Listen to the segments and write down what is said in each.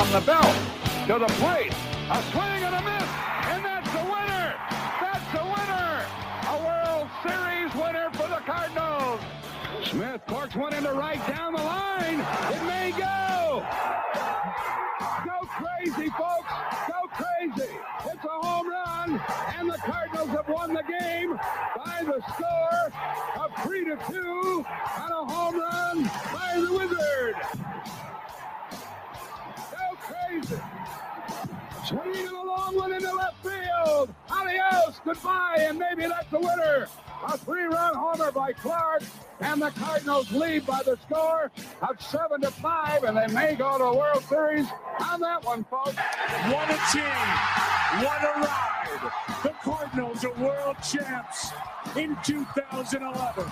from the belt to the plate. A swing and a miss, and that's the winner. That's the winner. A World Series winner for the Cardinals. Smith corks one into right down the line. It may go. Go crazy, folks. Go crazy. It's a home run, and the Cardinals have won the game by the score of three to two on a home run by the Wizard. Long one into left field. Adios, goodbye, and maybe that's the winner. A three-run homer by Clark, and the Cardinals lead by the score of seven to five, and they may go to a World Series on that one, folks. What a team! What a ride! The Cardinals are world champs in 2011.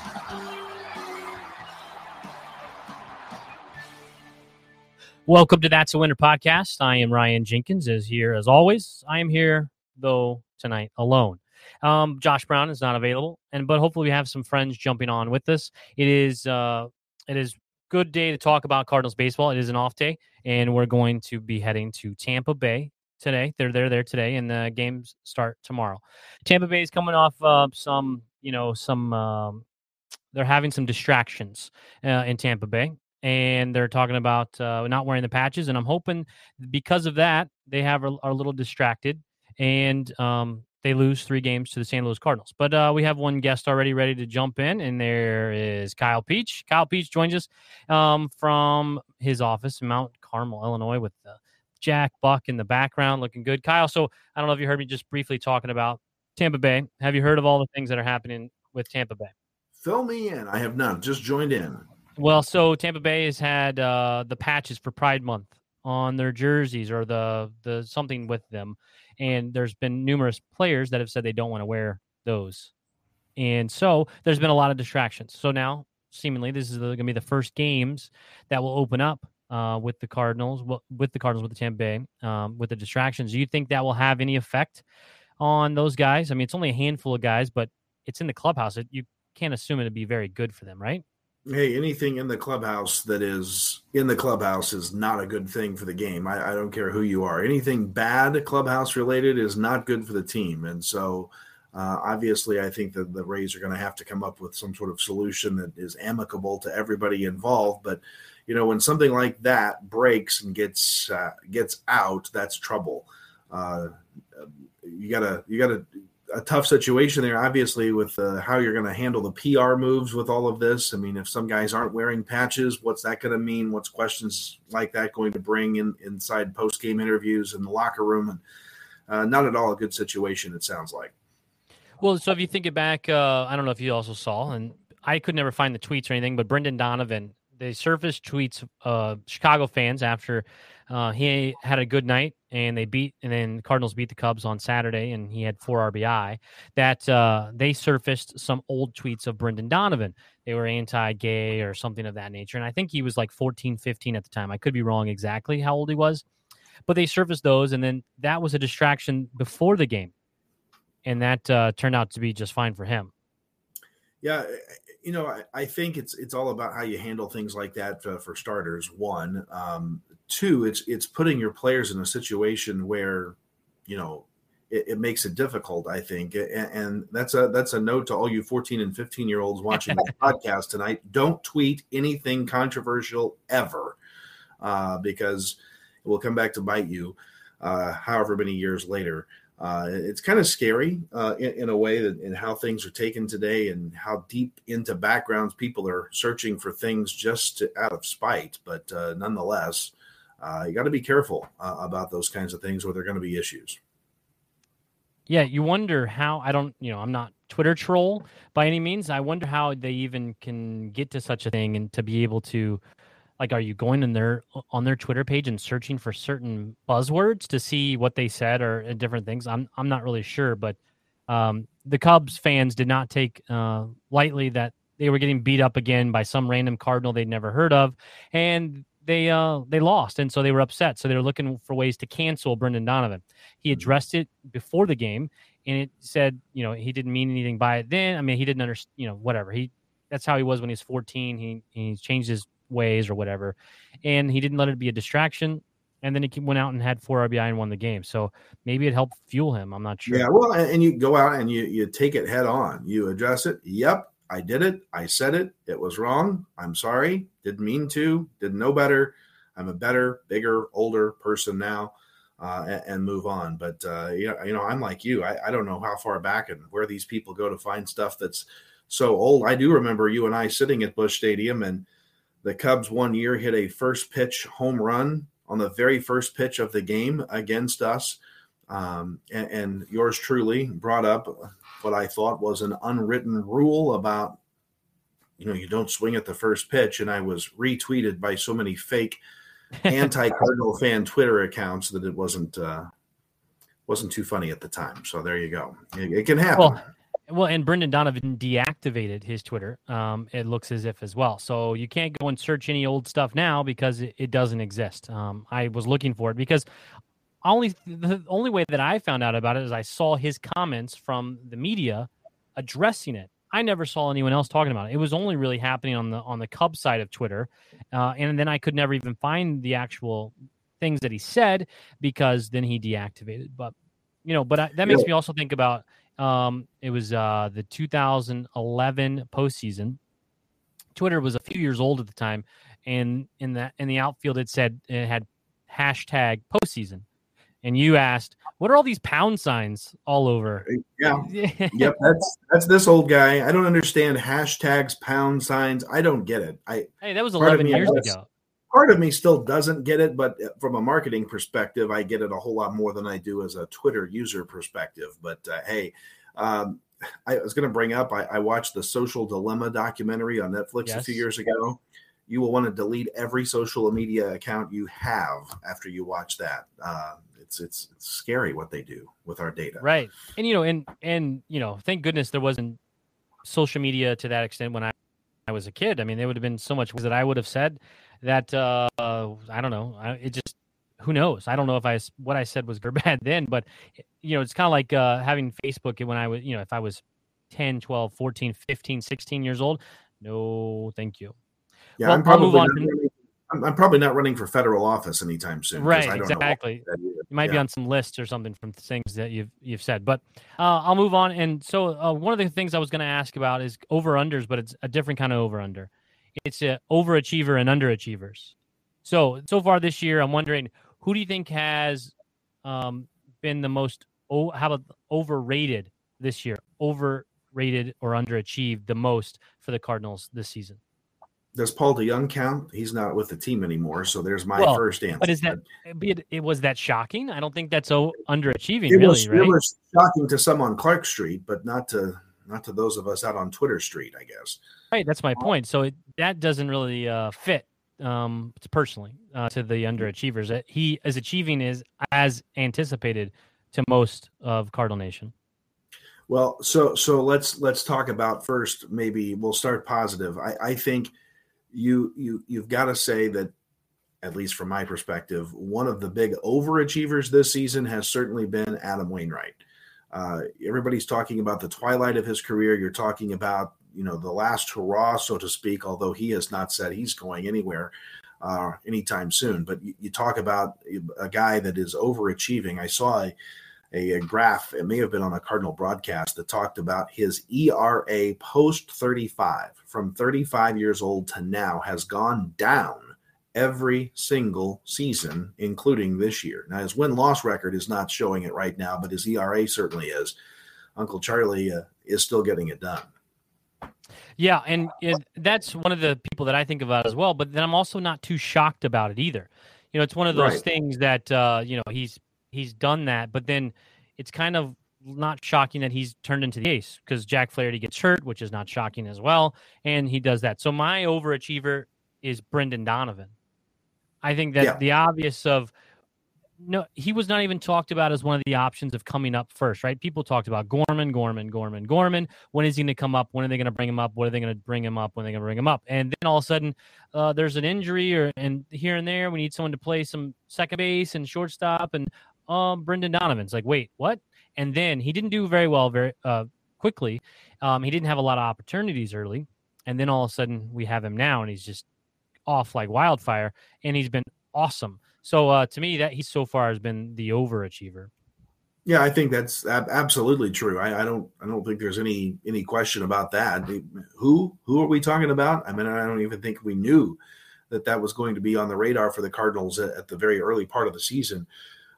Welcome to That's a Winner podcast. I am Ryan Jenkins, is here as always. I am here though tonight alone. Um, Josh Brown is not available, and but hopefully we have some friends jumping on with us. It is uh, it is good day to talk about Cardinals baseball. It is an off day, and we're going to be heading to Tampa Bay today. They're they're there today, and the games start tomorrow. Tampa Bay is coming off uh, some you know some um, they're having some distractions uh, in Tampa Bay and they're talking about uh, not wearing the patches. And I'm hoping because of that, they have are, are a little distracted and um, they lose three games to the St. Louis Cardinals. But uh, we have one guest already ready to jump in, and there is Kyle Peach. Kyle Peach joins us um, from his office in Mount Carmel, Illinois, with Jack Buck in the background, looking good. Kyle, so I don't know if you heard me just briefly talking about Tampa Bay. Have you heard of all the things that are happening with Tampa Bay? Fill me in. I have not. Just joined in. Well, so Tampa Bay has had uh, the patches for Pride Month on their jerseys or the the something with them, and there's been numerous players that have said they don't want to wear those, and so there's been a lot of distractions. So now, seemingly, this is going to be the first games that will open up uh, with the Cardinals, with the Cardinals, with the Tampa Bay, um, with the distractions. Do you think that will have any effect on those guys? I mean, it's only a handful of guys, but it's in the clubhouse. It, you can't assume it to be very good for them, right? Hey, anything in the clubhouse that is in the clubhouse is not a good thing for the game. I, I, don't care who you are. Anything bad clubhouse related is not good for the team. And so, uh, obviously, I think that the Rays are going to have to come up with some sort of solution that is amicable to everybody involved. But you know, when something like that breaks and gets uh, gets out, that's trouble. Uh, you gotta you gotta a tough situation there, obviously, with uh, how you're going to handle the PR moves with all of this. I mean, if some guys aren't wearing patches, what's that going to mean? What's questions like that going to bring in inside post game interviews in the locker room? And uh, not at all a good situation. It sounds like. Well, so if you think it back, uh, I don't know if you also saw, and I could never find the tweets or anything, but Brendan Donovan, they surfaced tweets, uh, Chicago fans after uh, he had a good night and they beat, and then Cardinals beat the Cubs on Saturday, and he had four RBI. That uh, they surfaced some old tweets of Brendan Donovan. They were anti-gay or something of that nature, and I think he was like 14, 15 at the time. I could be wrong exactly how old he was, but they surfaced those, and then that was a distraction before the game, and that uh, turned out to be just fine for him. Yeah, you know, I, I, think it's it's all about how you handle things like that for, for starters. One, um, two, it's it's putting your players in a situation where, you know, it, it makes it difficult. I think, and, and, that's a that's a note to all you fourteen and fifteen year olds watching the podcast tonight. Don't tweet anything controversial ever, uh, because it will come back to bite you, uh, however many years later. Uh, it's kind of scary uh, in, in, a way that in how things are taken today and how deep into backgrounds people are searching for things just to, out of spite. But uh, nonetheless, uh, you got to be careful uh, about those kinds of things, or there are going to be issues. Yeah, you wonder how. I don't, you know, I'm not Twitter troll by any means. I wonder how they even can get to such a thing and to be able to like are you going in their on their twitter page and searching for certain buzzwords to see what they said or different things i'm i'm not really sure but um, the cubs fans did not take uh, lightly that they were getting beat up again by some random cardinal they'd never heard of and they uh they lost and so they were upset so they were looking for ways to cancel brendan donovan he mm-hmm. addressed it before the game and it said you know he didn't mean anything by it then i mean he didn't understand you know whatever he that's how he was when he was 14 he he changed his ways or whatever. And he didn't let it be a distraction. and then he went out and had four RBI and won the game. So maybe it helped fuel him. I'm not sure. Yeah, well, and you go out and you you take it head on. You address it. Yep, I did it. I said it. It was wrong. I'm sorry. Didn't mean to. Didn't know better. I'm a better, bigger, older person now, uh, and, and, move on. But uh, you, know, you know, I'm like you. I, I don't know how far back and where these people go to find stuff that's so old. I do remember you and I sitting at Busch Stadium, and the Cubs one year hit a first pitch home run on the very first pitch of the game against us. Um, and, and, yours truly brought up what I thought was an unwritten rule about, you know, you don't swing at the first pitch. And I was retweeted by so many fake anti Cardinal fan Twitter accounts that it wasn't uh, wasn't too funny at the time. So there you go. It, it can happen. Well, well, and Brendan Donovan deactivated his Twitter. Um, it looks as if as well. So you can't go and search any old stuff now because it, it doesn't exist. Um, I was looking for it because only the only way that I found out about it is I saw his comments from the media addressing it. I never saw anyone else talking about it. It was only really happening on the on the Cubs side of Twitter, uh, and then I could never even find the actual things that he said because then he deactivated. But you know, but I, that makes yeah. me also think about um, it was uh, the 2011 postseason. Twitter was a few years old at the time, and in the in the outfield it said it had hashtag postseason, and you asked, "What are all these pound signs all over?" Yeah, yep. That's that's this old guy. I don't understand hashtags, pound signs. I don't get it. I hey, that was 11 years ago part of me still doesn't get it, but uh, from a marketing perspective, I get it a whole lot more than I do as a Twitter user perspective. But uh, hey, um, I was going to bring up, I, I, watched the Social Dilemma documentary on Netflix yes. a few years ago. You will want to delete every social media account you have after you watch that. Uh, it's, it's it's scary what they do with our data. Right, and you know, and and you know, thank goodness there wasn't social media to that extent when I I was a kid. I mean, there would have been so much that I would have said that uh, I don't know. I, it just who knows? I don't know if I what I said was good or bad then, but you know, it's kind of like uh, having Facebook when I was, you know, if I was 10, 12, 14, 15, 16 years old. No, thank you. Yeah, well, I'm probably I'll move on. Running, I'm, I'm, probably not running for federal office anytime soon. Right, exactly. You might yeah. be on some lists or something from things that you've you've said. But uh, I'll move on. And so uh, one of the things I was going to ask about is over unders, but it's a different kind of over under it's a overachiever and underachievers. So so far this year, I'm wondering who do you think has um, been the most oh, how about overrated this year? Overrated or underachieved the most for the Cardinals this season? Does Paul DeJong count? He's not with the team anymore, so there's my well, first answer. But is that it, it, was that shocking? I don't think that's so underachieving. It really, was, right? It was shocking to some on Clark Street, but not to not to those of us out on Twitter Street, I guess. Right, that's my point. So it, that doesn't really uh, fit um, personally uh, to the underachievers. That he is achieving is as anticipated to most of Cardinal Nation. Well, so so let's let's talk about first. Maybe we'll start positive. I, I think you you you've got to say that at least from my perspective, one of the big overachievers this season has certainly been Adam Wainwright. Uh, everybody's talking about the twilight of his career. You're talking about you know the last hurrah, so to speak. Although he has not said he's going anywhere uh, anytime soon. But you, you, talk about a guy that is overachieving. I saw a, a, a, graph. It may have been on a Cardinal broadcast that talked about his ERA post 35, from 35 years old to now, has gone down every single season, including this year. Now, his win loss record is not showing it right now, but his ERA certainly is. Uncle Charlie uh, is still getting it done. Yeah, and it, that's one of the people that I think about as well. But then I'm also not too shocked about it either. You know, it's one of those right. things that uh, you know he's he's done that, but then it's kind of not shocking that he's turned into the ace because Jack Flaherty gets hurt, which is not shocking as well, and he does that. So my overachiever is Brendan Donovan. I think that yeah. the obvious of no, he was not even talked about as one of the options of coming up first, right? People talked about Gorman, Gorman, Gorman, Gorman. When is he going to come up? When are they going to bring him up? When are they going to bring him up? When are they going to bring him up? And then all of a sudden, uh, there's an injury, or and here and there, we need someone to play some second base and shortstop, and um, Brendan Donovan's like, wait, what? And then he didn't do very well, very uh, quickly. Um, he didn't have a lot of opportunities early, and then all of a sudden, we have him now, and he's just off like wildfire, and he's been awesome. So uh, to me, that he so far has been the overachiever. Yeah, I think that's ab- absolutely true. I, I, don't I don't think there's any any question about that. Who who are we talking about? I mean, I don't even think we knew that that was going to be on the radar for the Cardinals at, at the very early part of the season.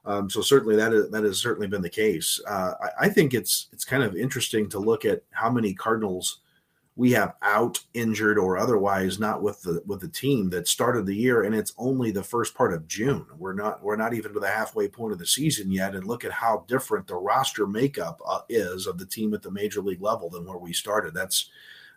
Um, so certainly that is, that has certainly been the case. Uh, I, I, think it's it's kind of interesting to look at how many Cardinals we have out, injured, or otherwise not with the with the team that started the year, and it's only the first part of June. We're not we're not even to the halfway point of the season yet, and look at how different the roster makeup uh, is of the team at the major league level than where we started. That's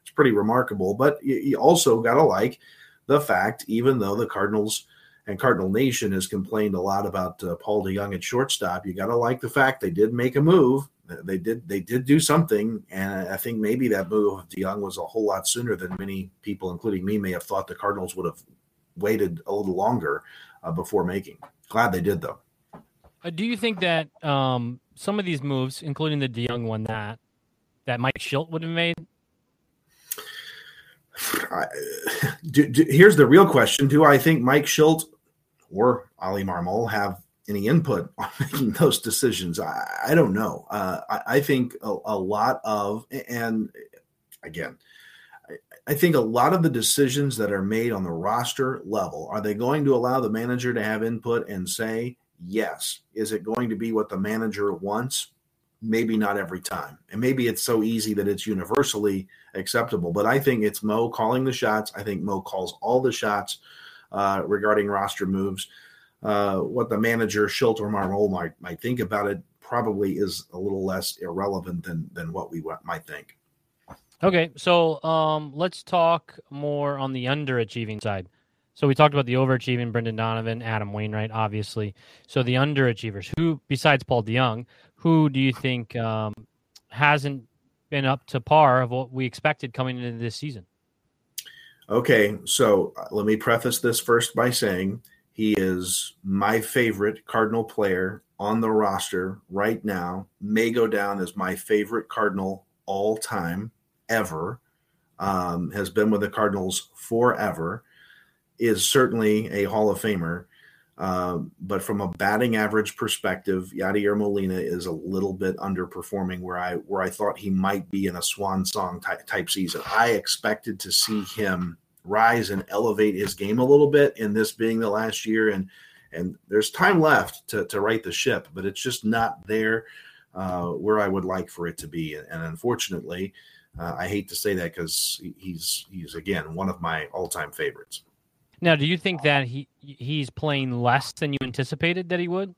it's pretty remarkable. But you, you also got to like the fact, even though the Cardinals and Cardinal Nation has complained a lot about uh, Paul DeJong at shortstop. You got to like the fact they did make a move. They did they did do something, and I think maybe that move of DeJong was a whole lot sooner than many people, including me, may have thought the Cardinals would have waited a little longer uh, before making. Glad they did though. Uh, do you think that um, some of these moves, including the DeJong one, that that Mike Shildt would have made, I, do, do, here's the real question: Do I think Mike Shildt or Oli Marmol have any input on making those decisions? I, I don't know. Uh, I, I, think a, a, lot of, and again, I, I think a lot of the decisions that are made on the roster level are they going to allow the manager to have input and say yes? Is it going to be what the manager wants? Maybe not every time, and maybe it's so easy that it's universally acceptable. But I think it's Mo calling the shots. I think Mo calls all the shots uh, regarding roster moves. Uh, what the manager Shildt or Marmol might might think about it probably is a little less irrelevant than than what we might think. Okay, so um, let's talk more on the underachieving side. So we talked about the overachieving Brendan Donovan, Adam Wainwright, obviously. So the underachievers, who besides Paul DeJong, who do you think um, hasn't been up to par of what we expected coming into this season? Okay, so uh, let me preface this first by saying he is my favorite Cardinal player on the roster right now. May go down as my favorite Cardinal all time ever. Um, has been with the Cardinals forever. Is certainly a Hall of Famer. Um, but from a batting average perspective, Yadier Molina is a little bit underperforming where I where I thought he might be in a swan song type, type season. I expected to see him rise and elevate his game a little bit in this being the last year and and there's time left to, to right the ship, but it's just not there uh, where I would like for it to be. And, unfortunately, uh, I hate to say that because he's he's again one of my all time favorites. Now, do you think that he he's playing less than you anticipated that he would?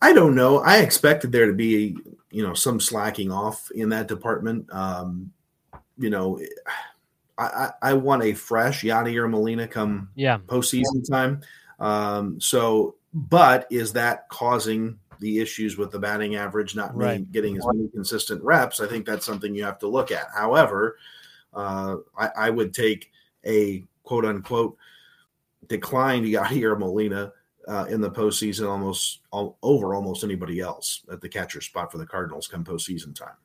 I don't know. I expected there to be you know some slacking off in that department. Um, you know, I, I, want a fresh Yadier Molina come yeah postseason time. Um, so, but is that causing the issues with the batting average not right. getting as many consistent reps? I think that's something you have to look at. However, uh, I, I would take a quote unquote declined Yadier Molina uh, in the postseason almost all, over almost anybody else at the catcher spot for the Cardinals come postseason time.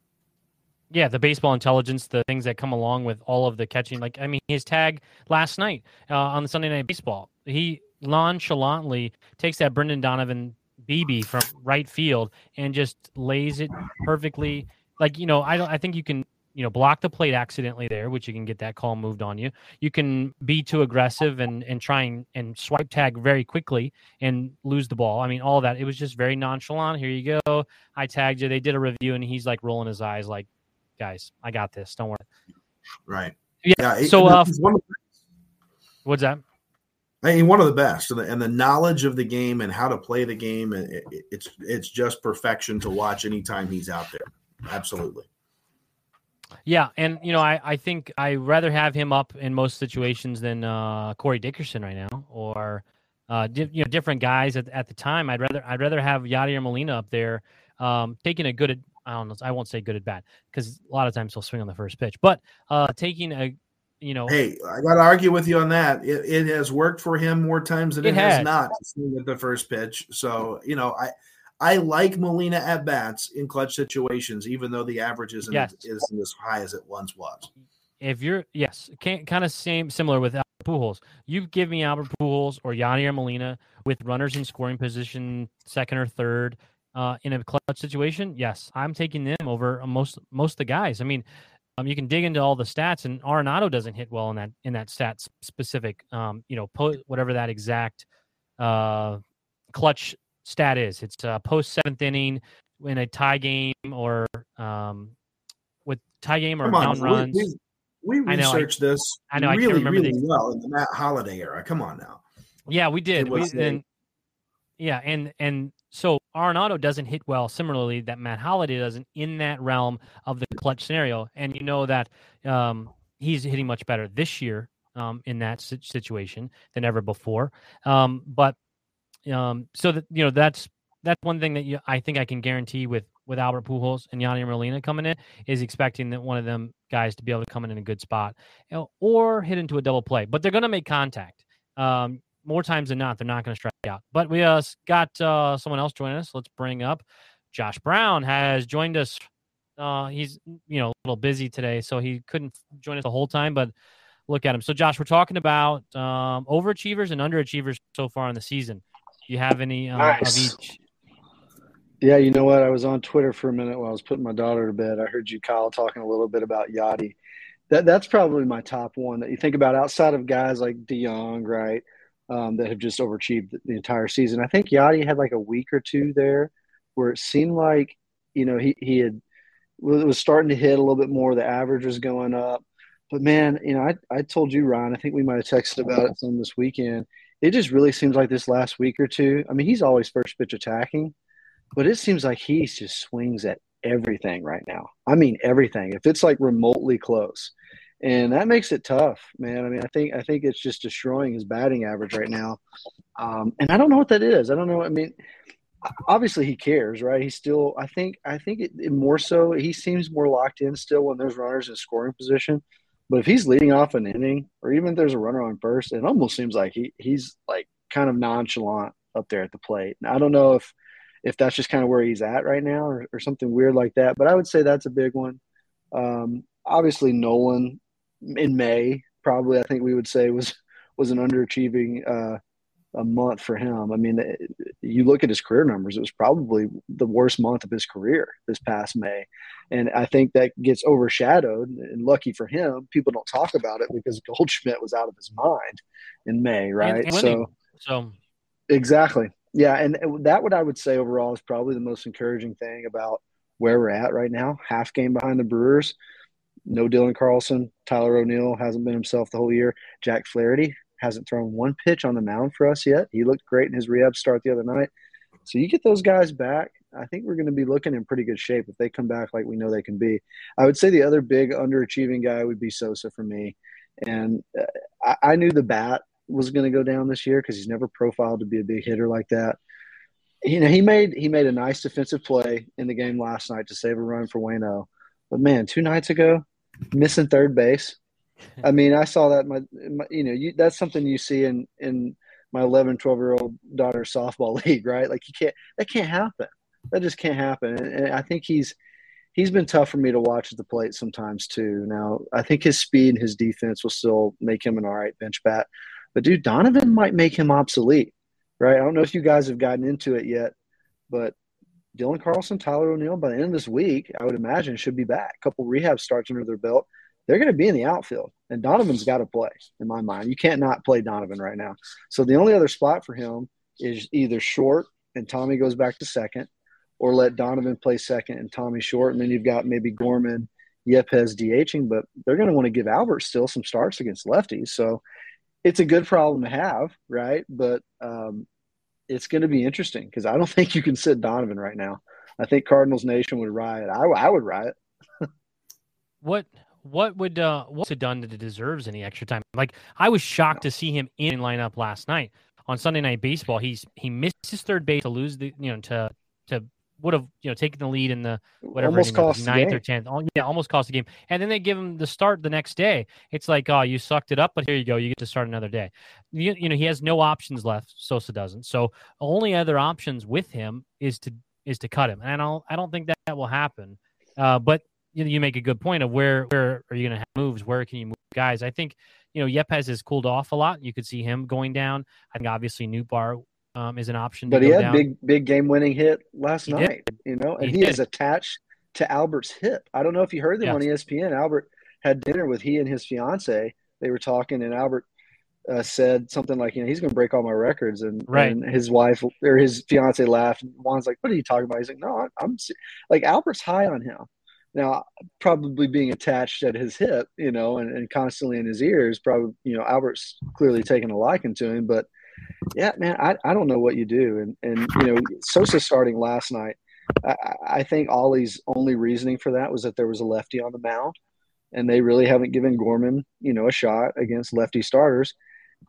Yeah, the baseball intelligence, the things that come along with all of the catching. Like, I mean, his tag last night uh, on the Sunday Night Baseball, he nonchalantly takes that Brendan Donovan BB from right field and just lays it perfectly. Like, you know, I don't. I think you can you know block the plate accidentally there which you can get that call moved on you. You can be too aggressive and and try and, and swipe tag very quickly and lose the ball. I mean all that. It was just very nonchalant. Here you go. I tagged you. They did a review and he's like rolling his eyes like guys i got this. Don't worry. Right. Yeah, yeah so uh, what's that? I mean, one of the best, and the, and the, knowledge of the game and how to play the game, it, it's it's just perfection to watch anytime he's out there. Absolutely. Yeah, and you know, I, I think I rather have him up in most situations than uh, Corey Dickerson right now, or uh, di- you know, different guys at, at the time. I'd rather I'd rather have Yadier Molina up there, um, taking a good. I don't know. I won't say good at bat because a lot of times he'll swing on the first pitch, but uh, taking a you know. Hey, I got to argue with you on that. It, it, has worked for him more times than it, it has. has not at the first pitch. So you know, I I like Molina at bats in clutch situations, even though the average isn't, yes. isn't as high as it once was. if you're yes, kind of same similar with Albert Pujols. You give me Albert Pujols or Yadier Molina with runners in scoring position, second or third, uh, in a clutch situation. Yes, I'm taking them over most most of the guys. I mean, um, you can dig into all the stats, and Arenado doesn't hit well in that in that stat specific. Um, you know, po- whatever that exact uh, clutch stat is. It's uh, post seventh inning in a tie game or um, with tie game or down runs. We, we, we researched I know, this I, know, really, really the, well in the Matt Holliday era. Come on now. Yeah, we did. We, and, yeah, and and so Arenado doesn't hit well similarly that Matt Holliday doesn't in that realm of the clutch scenario. And you know that um, he's hitting much better this year um, in that situation than ever before. Um, but um, so that you know that's that's one thing that you, I think I can guarantee with with Albert Pujols and Yadi Molina coming in is expecting that one of them guys to be able to come in in a good spot you know, or hit into a double play. But they're going to make contact. Um, more times than not, they're not going to strike out. But we uh, got uh, someone else joining us. Let's bring up Josh Brown has joined us. Uh, he's you know a little busy today, so he couldn't join us the whole time. But look at him. So Josh, we're talking about um, overachievers and underachievers so far in the season. Do you have any uh, nice. of each? Yeah, you know what? I was on Twitter for a minute while I was putting my daughter to bed. I heard you, Kyle, talking a little bit about Yadi. That that's probably my top one that you think about outside of guys like DeJong, right? Um, that have just overachieved the entire season. I think Yadi had like a week or two there where it seemed like, you know, he, he had was starting to hit a little bit more. The average was going up. But man, you know, I, I told you, Ryan, I think we might have texted about it some this weekend. It just really seems like this last week or two. I mean, he's always first pitch attacking but it seems like he just swings at everything right now. I mean everything. If it's like remotely close. And that makes it tough, man. I mean, I think I think it's just destroying his batting average right now. Um, and I don't know what that is. I don't know. I mean, obviously he cares, right? He's still. I think. I think it, it more so. He seems more locked in still when there's runners in scoring position. But if he's leading off an inning, or even if there's a runner on first, it almost seems like he he's like kind of nonchalant up there at the plate. And I don't know if if that's just kind of where he's at right now or, or something weird like that. But I would say that's a big one. Um, obviously, Nolan in May probably I think we would say was was an underachieving uh, a month for him. I mean, you look at his career numbers; it was probably the worst month of his career this past May, and I think that gets overshadowed. And lucky for him, people don't talk about it because Goldschmidt was out of his mind in May, right? So, so exactly, yeah, and that what I would say overall is probably the most encouraging thing about where we're at right now. Half game behind the Brewers. No Dylan Carlson. Tyler O'Neill hasn't been himself the whole year. Jack Flaherty hasn't thrown one pitch on the mound for us yet. He looked great in his rehab start the other night. So you get those guys back, I think we're going to be looking in pretty good shape if they come back like we know they can be. I would say the other big underachieving guy would be Sosa for me. And uh, I, I knew the bat was going to go down this year because he's never profiled to be a big hitter like that. You know, he made he made a nice defensive play in the game last night to save a run for Wayno. But man, two nights ago, missing third base. I mean, I saw that. My, my you know, you, that's something you see in in my 11, 12 year old daughter's softball league, right? Like you can't that can't happen. That just can't happen. And, and I think he's he's been tough for me to watch at the plate sometimes too. Now, I think his speed and his defense will still make him an all right bench bat. But dude, Donovan might make him obsolete, right? I don't know if you guys have gotten into it yet, but Dylan Carlson, Tyler O'Neill, by the end of this week, I would imagine should be back. A couple rehab starts under their belt. They're going to be in the outfield, and Donovan's got to play. In my mind, you can't not play Donovan right now. So the only other spot for him is either short and Tommy goes back to second, or let Donovan play second and Tommy short, and then you've got maybe Gorman, Yepez DHing, but they're going to want to give Albert still some starts against lefties. So it's a good problem to have, right? But um, it's going to be interesting because I don't think you can sit Donovan right now. I think Cardinals Nation would riot. I, I would riot. what what would uh what's it done that deserves any extra time? Like I was shocked to see him in lineup last night on Sunday Night Baseball. He's he missed his third base to lose the you know to to would have you know taken the lead in the whatever almost cost ninth or tenth. Yeah, almost cost the game. And then they give him the start the next day. It's like, oh, you sucked it up, but here you go. You get to start another day. You, you know, he has no options left. Sosa doesn't. So only other options with him is to is to cut him. And I don't I don't think that, that will happen. Uh, but you, you make a good point of where where are you going to have moves? Where can you move guys? I think you know Yepez has cooled off a lot. You could see him going down. I think obviously Nootbaar um, is an option. But he had down. big big game winning hit last He night. did. You know, and He he, is attached to Albert's hip. I don't know if you heard them Yes. on ESPN. Albert had dinner with he and his fiance. They were talking, and Albert uh, said something like, "You know, he's going to break all my records." And, Right. and his wife or his fiance laughed. And Juan's like, "What are you talking about?" He's like, "No, I'm, I'm like Albert's high on him." Now, probably being attached at his hip, you know, and, and constantly in his ears, probably, you know, Albert's clearly taking a liking to him. But yeah, man, I, I don't know what you do. And, and you know, Sosa starting last night, I, I- I think Ollie's only reasoning for that was that there was a lefty on the mound, and they really haven't given Gorman, you know, a shot against lefty starters.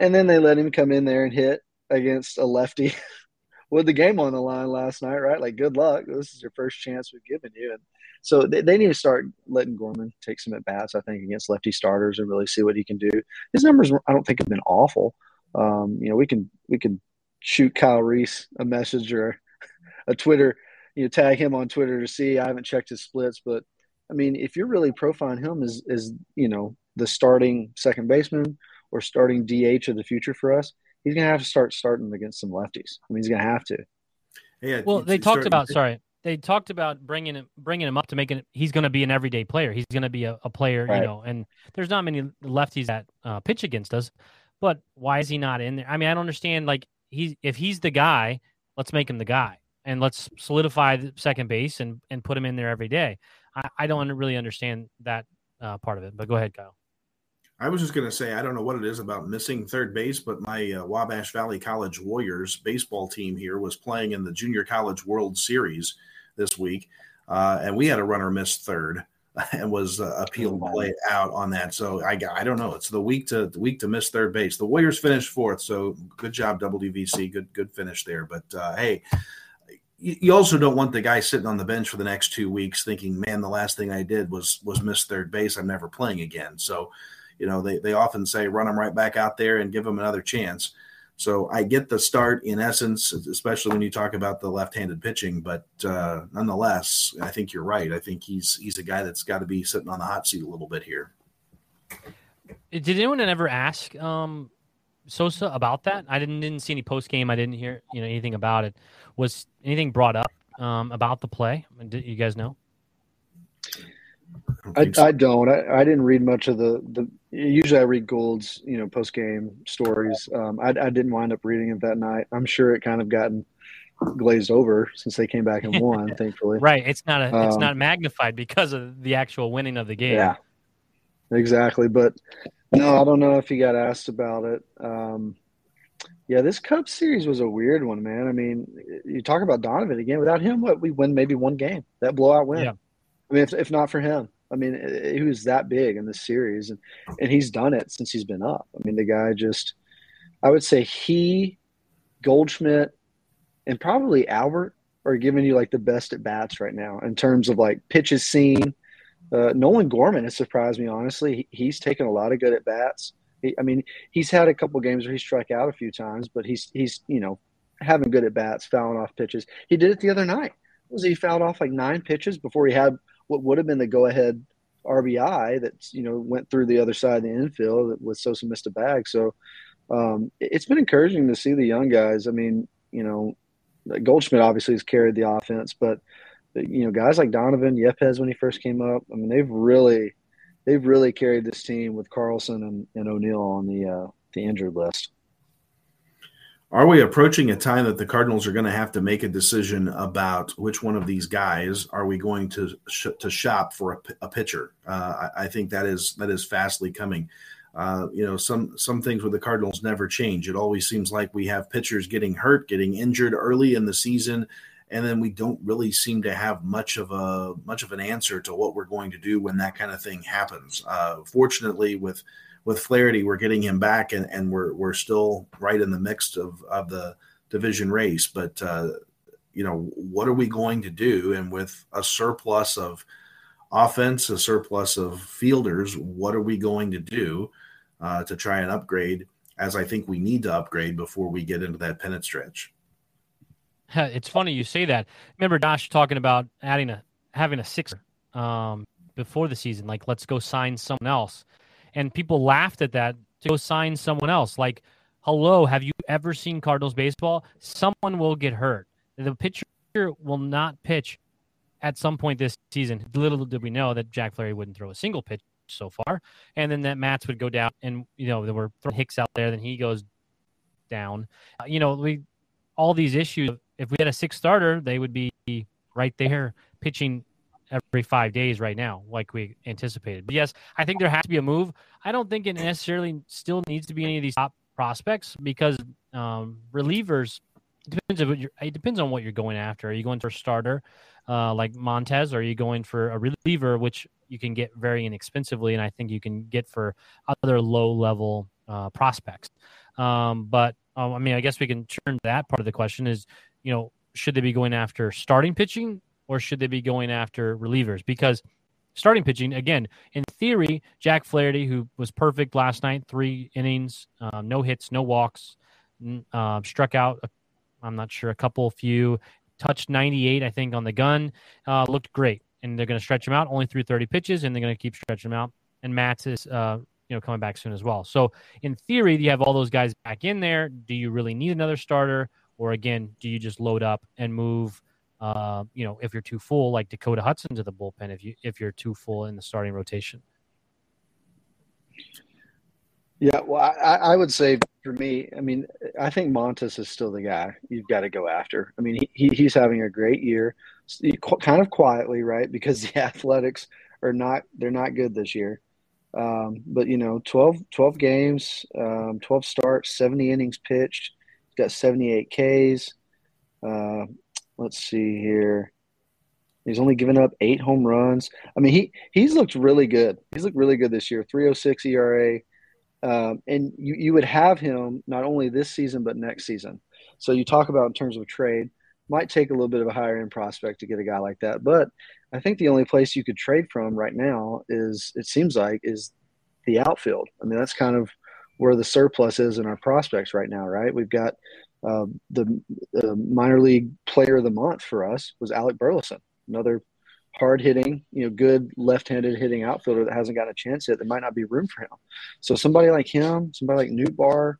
And then they let him come in there and hit against a lefty with the game on the line last night, right? Like, good luck. This is your first chance we've given you. And so they, they need to start letting Gorman take some at bats, I think, against lefty starters and really see what he can do. His numbers, I don't think, have been awful. Um, you know, we can we can shoot Kyle Reese a message or a Twitter, you know, tag him on Twitter to see. I haven't checked his splits, but I mean, if you're really profiling him as as you know the starting second baseman or starting DH of the future for us, he's gonna have to start starting against some lefties. I mean, he's gonna have to. Yeah, Well, they talked starting- about sorry. They talked about bringing him bringing him up to make it. He's going to be an everyday player. He's going to be a, a player, Right. you know. And there's not many lefties that uh, pitch against us. But why is he not in there? I mean, I don't understand. Like he's if he's the guy, let's make him the guy, and let's solidify the second base and and put him in there every day. I, I don't really understand that uh, part of it. But go ahead, Kyle. I was just going to say, I don't know what it is about missing third base, but my uh, Wabash Valley College Warriors baseball team here was playing in the Junior College World Series this week, uh, and we had a runner miss third and was uh, appealed Oh, play out on that. So I, I don't know. It's the week to the week to miss third base. The Warriors finished fourth, so good job WVC. Good good finish there. But uh, hey. You you also don't want the guy sitting on the bench for the next two weeks thinking, "Man, the last thing I did was was miss third base. I'm never playing again." So, you know, they, they often say run them right back out there and give them another chance. So I get the start in essence, especially when you talk about the left-handed pitching. But uh, nonetheless, I think you're right. I think he's he's a guy that's got to be sitting on the hot seat a little bit here. Did anyone ever ask um, Sosa about that? I didn't didn't see any post game. I didn't hear you know anything about it. Was anything brought up um, about the play? Did you guys know? I, so. I don't. I, I didn't read much of the, the. Usually, I read Goold's, you know, post game stories. Um, I, I didn't wind up reading it that night. I'm sure it kind of gotten glazed over since they came back and won. thankfully, Right. It's not a, it's Um, not magnified because of the actual winning of the game. Yeah, exactly. But no, I don't know if he got asked about it. Um, yeah, this Cup series was a weird one, man. I mean, you talk about Donovan again. Without him, what we win maybe one game, that blowout win. Yeah. I mean, if, if not for him, I mean, he was that big in this series, and and he's done it since he's been up. I mean, the guy just, I would say he, Goldschmidt, and probably Albert are giving you like the best at bats right now in terms of like pitches seen. Uh, Nolan Gorman has surprised me honestly. He, he's taken a lot of good at bats. I mean, he's had a couple games where he struck out a few times, but he's he's you know having good at bats, fouling off pitches. He did it the other night. Was he fouled off like nine pitches before he had what would have been the go ahead RBI that you know went through the other side of the infield with Sosa missed a bag. So um, it- it's been encouraging to see the young guys. I mean, you know, Goldschmidt obviously has carried the offense, but you know, guys like Donovan, Yepez when he first came up, I mean, they've really, they've really carried this team with Carlson and, and O'Neill on the uh, the injured list. Are we approaching a time that the Cardinals are going to have to make a decision about which one of these guys are we going to sh- to shop for a, pitcher? Uh, I, I think that is that is fastly coming. Uh, you know, some some things with the Cardinals never change. It always seems like we have pitchers getting hurt, getting injured early in the season, and then we don't really seem to have much of a much of an answer to what we're going to do when that kind of thing happens. Uh, fortunately, with with Flaherty, we're getting him back, and, and we're we're still right in the mix of of the division race. But uh, you know, what are we going to do? And with a surplus of offense, a surplus of fielders, what are we going to do uh, to try and upgrade? As I think we need to upgrade before we get into that pennant stretch. It's funny you say that. Remember Josh talking about adding a having a sixer. Um, before the season, like let's go sign someone else, and people laughed at that to go sign someone else. Like, hello, have you ever seen Cardinals baseball? Someone will get hurt. The pitcher will not pitch at some point this season. Little did we know that Jack Flaherty wouldn't throw a single pitch so far, and then that Matz would go down, and you know there were Hicks out there, then he goes down. Uh, you know, we all these issues. If we had a six starter, they would be right there pitching every five days right now, like we anticipated. But yes, I think there has to be a move. I don't think it necessarily still needs to be any of these top prospects because um, relievers depends on what you're, it depends on what you're going after. Are you going for a starter uh, like Montas, or are you going for a reliever, which you can get very inexpensively, and I think you can get for other low level uh, prospects. Um, but um, I mean, I guess we can turn that part of the question: is you know, should they be going after starting pitching, or should they be going after relievers? Because starting pitching, again, in theory, Jack Flaherty, who was perfect last night, three innings, uh, no hits, no walks, uh, struck out I'm not sure, a couple, few, touched 98, I think, on the gun. Uh, looked great. And they're going to stretch him out only through 30 pitches, and they're going to keep stretching him out. And Matz is, uh, you know, coming back soon as well. So in theory, you have all those guys back in there. Do you really need another starter? Or again, do you just load up and move? Uh, you know, if you're too full, like Dakota Hudson to the bullpen, if you if you're too full in the starting rotation. Yeah, well, I, I would say for me, I mean, I think Montas is still the guy you've got to go after. I mean, he, he's having a great year, kind of quietly, right? Because the Athletics are not they're not good this year. Um, but you know, 12, 12 games, um, twelve starts, seventy innings pitched. Got seventy eight Ks. Uh, let's see here. He's only given up eight home runs. I mean, he he's looked really good. He's looked really good this year. Three oh six ERA. Um, and you, you would have him not only this season but next season. So you talk about in terms of trade, might take a little bit of a higher end prospect to get a guy like that. But I think the only place you could trade from right now is it seems like is the outfield. I mean that's kind of where the surplus is in our prospects right now, right? We've got uh, the, minor league player of the month for us was Alec Burleson, another hard hitting, you know, good left handed hitting outfielder that hasn't got a chance yet, there might not be room for him. So somebody like him, somebody like Nootbaar,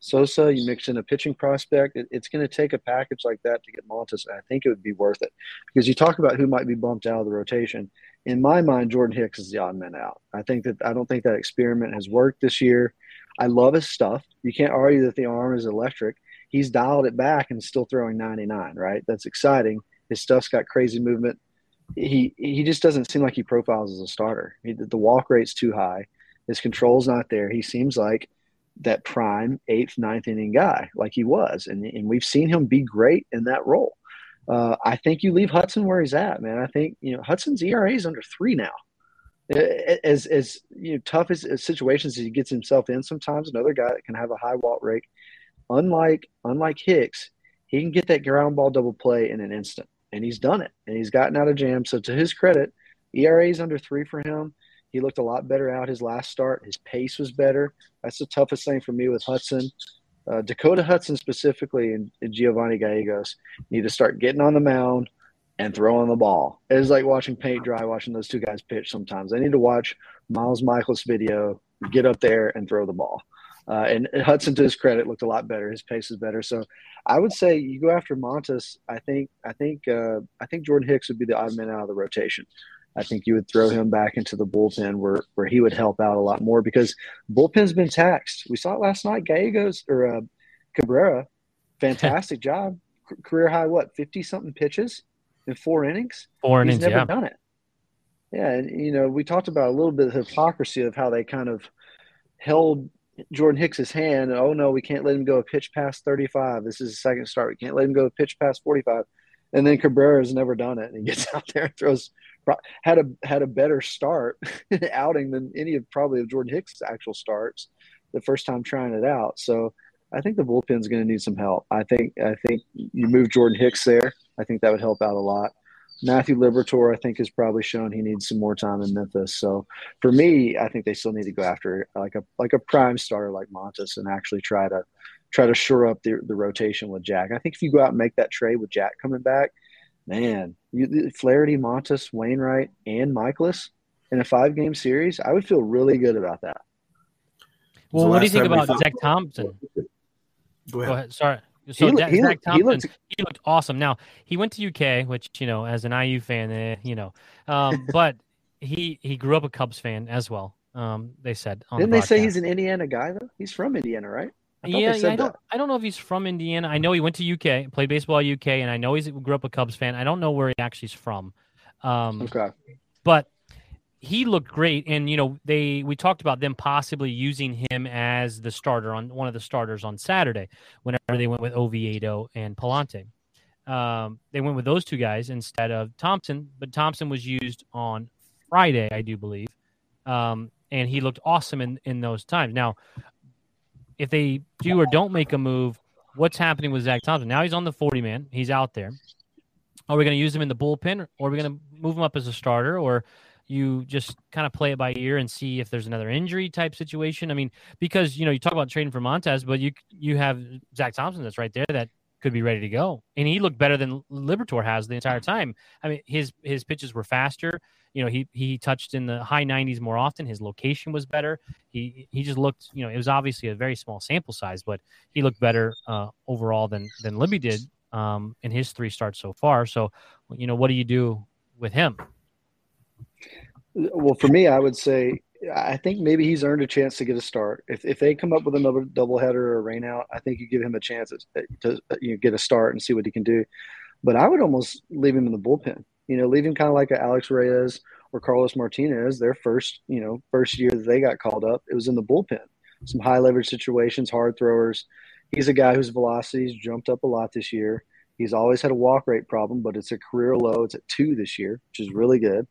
Sosa, you mix in a pitching prospect, it, it's going to take a package like that to get Montas. And I think it would be worth it because you talk about who might be bumped out of the rotation. In my mind, Jordan Hicks is the odd man out. I think that I don't think that experiment has worked this year. I love his stuff. You can't argue that the arm is electric. He's dialed it back and still throwing 99, right? That's exciting. His stuff's got crazy movement he he just doesn't seem like he profiles as a starter. He, the walk rate's too high. His control's not there. He seems like that prime eighth, ninth inning guy, like he was, and and we've seen him be great in that role. Uh, I think you leave Hudson where he's at, man. I think you know Hudson's ERA is under three now. As as you know, tough as, as situations as he gets himself in, sometimes another guy that can have a high walk rate, unlike unlike Hicks, he can get that ground ball double play in an instant and he's done it and he's gotten out of jam. So to his credit, ERA is under three for him. He looked a lot better out his last start. His pace was better. That's the toughest thing for me with Hudson. Uh, Dakota Hudson specifically and, and, Giovanni Gallegos need to start getting on the mound and throwing the ball. It's like watching paint dry, watching those two guys pitch sometimes. I need to watch Miles Mikolas' video, get up there and throw the ball. Uh, and Hudson, to his credit, looked a lot better. His pace is better. So I would say you go after Montas. I think I think uh, I think Jordan Hicks would be the odd man out of the rotation. I think you would throw him back into the bullpen where where he would help out a lot more because bullpen's been taxed. We saw it last night. Gallegos or uh, Cabrera, fantastic job, career high what fifty something pitches in four innings. Four He's innings, never yeah. done it. Yeah, and you know we talked about a little bit of hypocrisy of how they kind of held Jordan Hicks's hand. Oh no, we can't let him go a pitch past 35. This is a second start. We can't let him go a pitch past 45. And then Cabrera has never done it, and he gets out there and throws. Had a had a better start outing than any of probably of Jordan Hicks' actual starts the first time trying it out. So I think the bullpen's going to need some help. I think I think you move Jordan Hicks there. I think that would help out a lot. Matthew Liberatore, I think, has probably shown he needs some more time in Memphis. So for me, I think they still need to go after like a like a prime starter like Montas and actually try to try to shore up the, the rotation with Jack. I think if you go out and make that trade with Jack coming back, man, you, Flaherty, Montas, Wainwright, and Mikolas in a five game series, I would feel really good about that. Well, what do you think about Zach Thompson? Go ahead. Go ahead. Sorry. So He- Zach he looked- Thompson, he looked, looked- awesome. Now he went to UK, which you know, as an IU fan, eh, you know, um, but he he grew up a Cubs fan as well. Um, they said. On Didn't they say he's an Indiana guy though? He's from Indiana, right? I yeah, yeah, I don't. I don't know if he's from Indiana. I know he went to UK, played baseball UK, and I know he grew up a Cubs fan. I don't know where he actually is from, um, Okay. but he looked great. And you know, they we talked about them possibly using him as the starter on one of the starters on Saturday, whenever they went with Oviedo and Pallante. Um, they went with those two guys instead of Thompson, but Thompson was used on Friday, I do believe, um, and he looked awesome in in those times. Now, if they do or don't make a move, what's happening with Zach Thompson? Now he's on the 40 man. He's out there. Are we going to use him in the bullpen or are we going to move him up as a starter or you just kind of play it by ear and see if there's another injury type situation? I mean, because, you know, you talk about trading for Montas, but you you have Zach Thompson that's right there that could be ready to go. And he looked better than Liberatore has the entire time. I mean, his his pitches were faster. You know, he he touched in the high 90s more often. His location was better. He he just looked, you know, it was obviously a very small sample size, but he looked better uh, overall than than Libby did um, in his three starts so far. So, you know, what do you do with him? Well, for me, I would say I think maybe he's earned a chance to get a start. If if they come up with another doubleheader or a rain out, I think you give him a chance to, to you know, get a start and see what he can do. But I would almost leave him in the bullpen. You know, leave him kind of like Alex Reyes or Carlos Martinez. Their first, you know, first year that they got called up, it was in the bullpen. Some high leverage situations, hard throwers. He's a guy whose velocity's jumped up a lot this year. He's always had a walk rate problem, but it's a career low. It's at two this year, which is really good.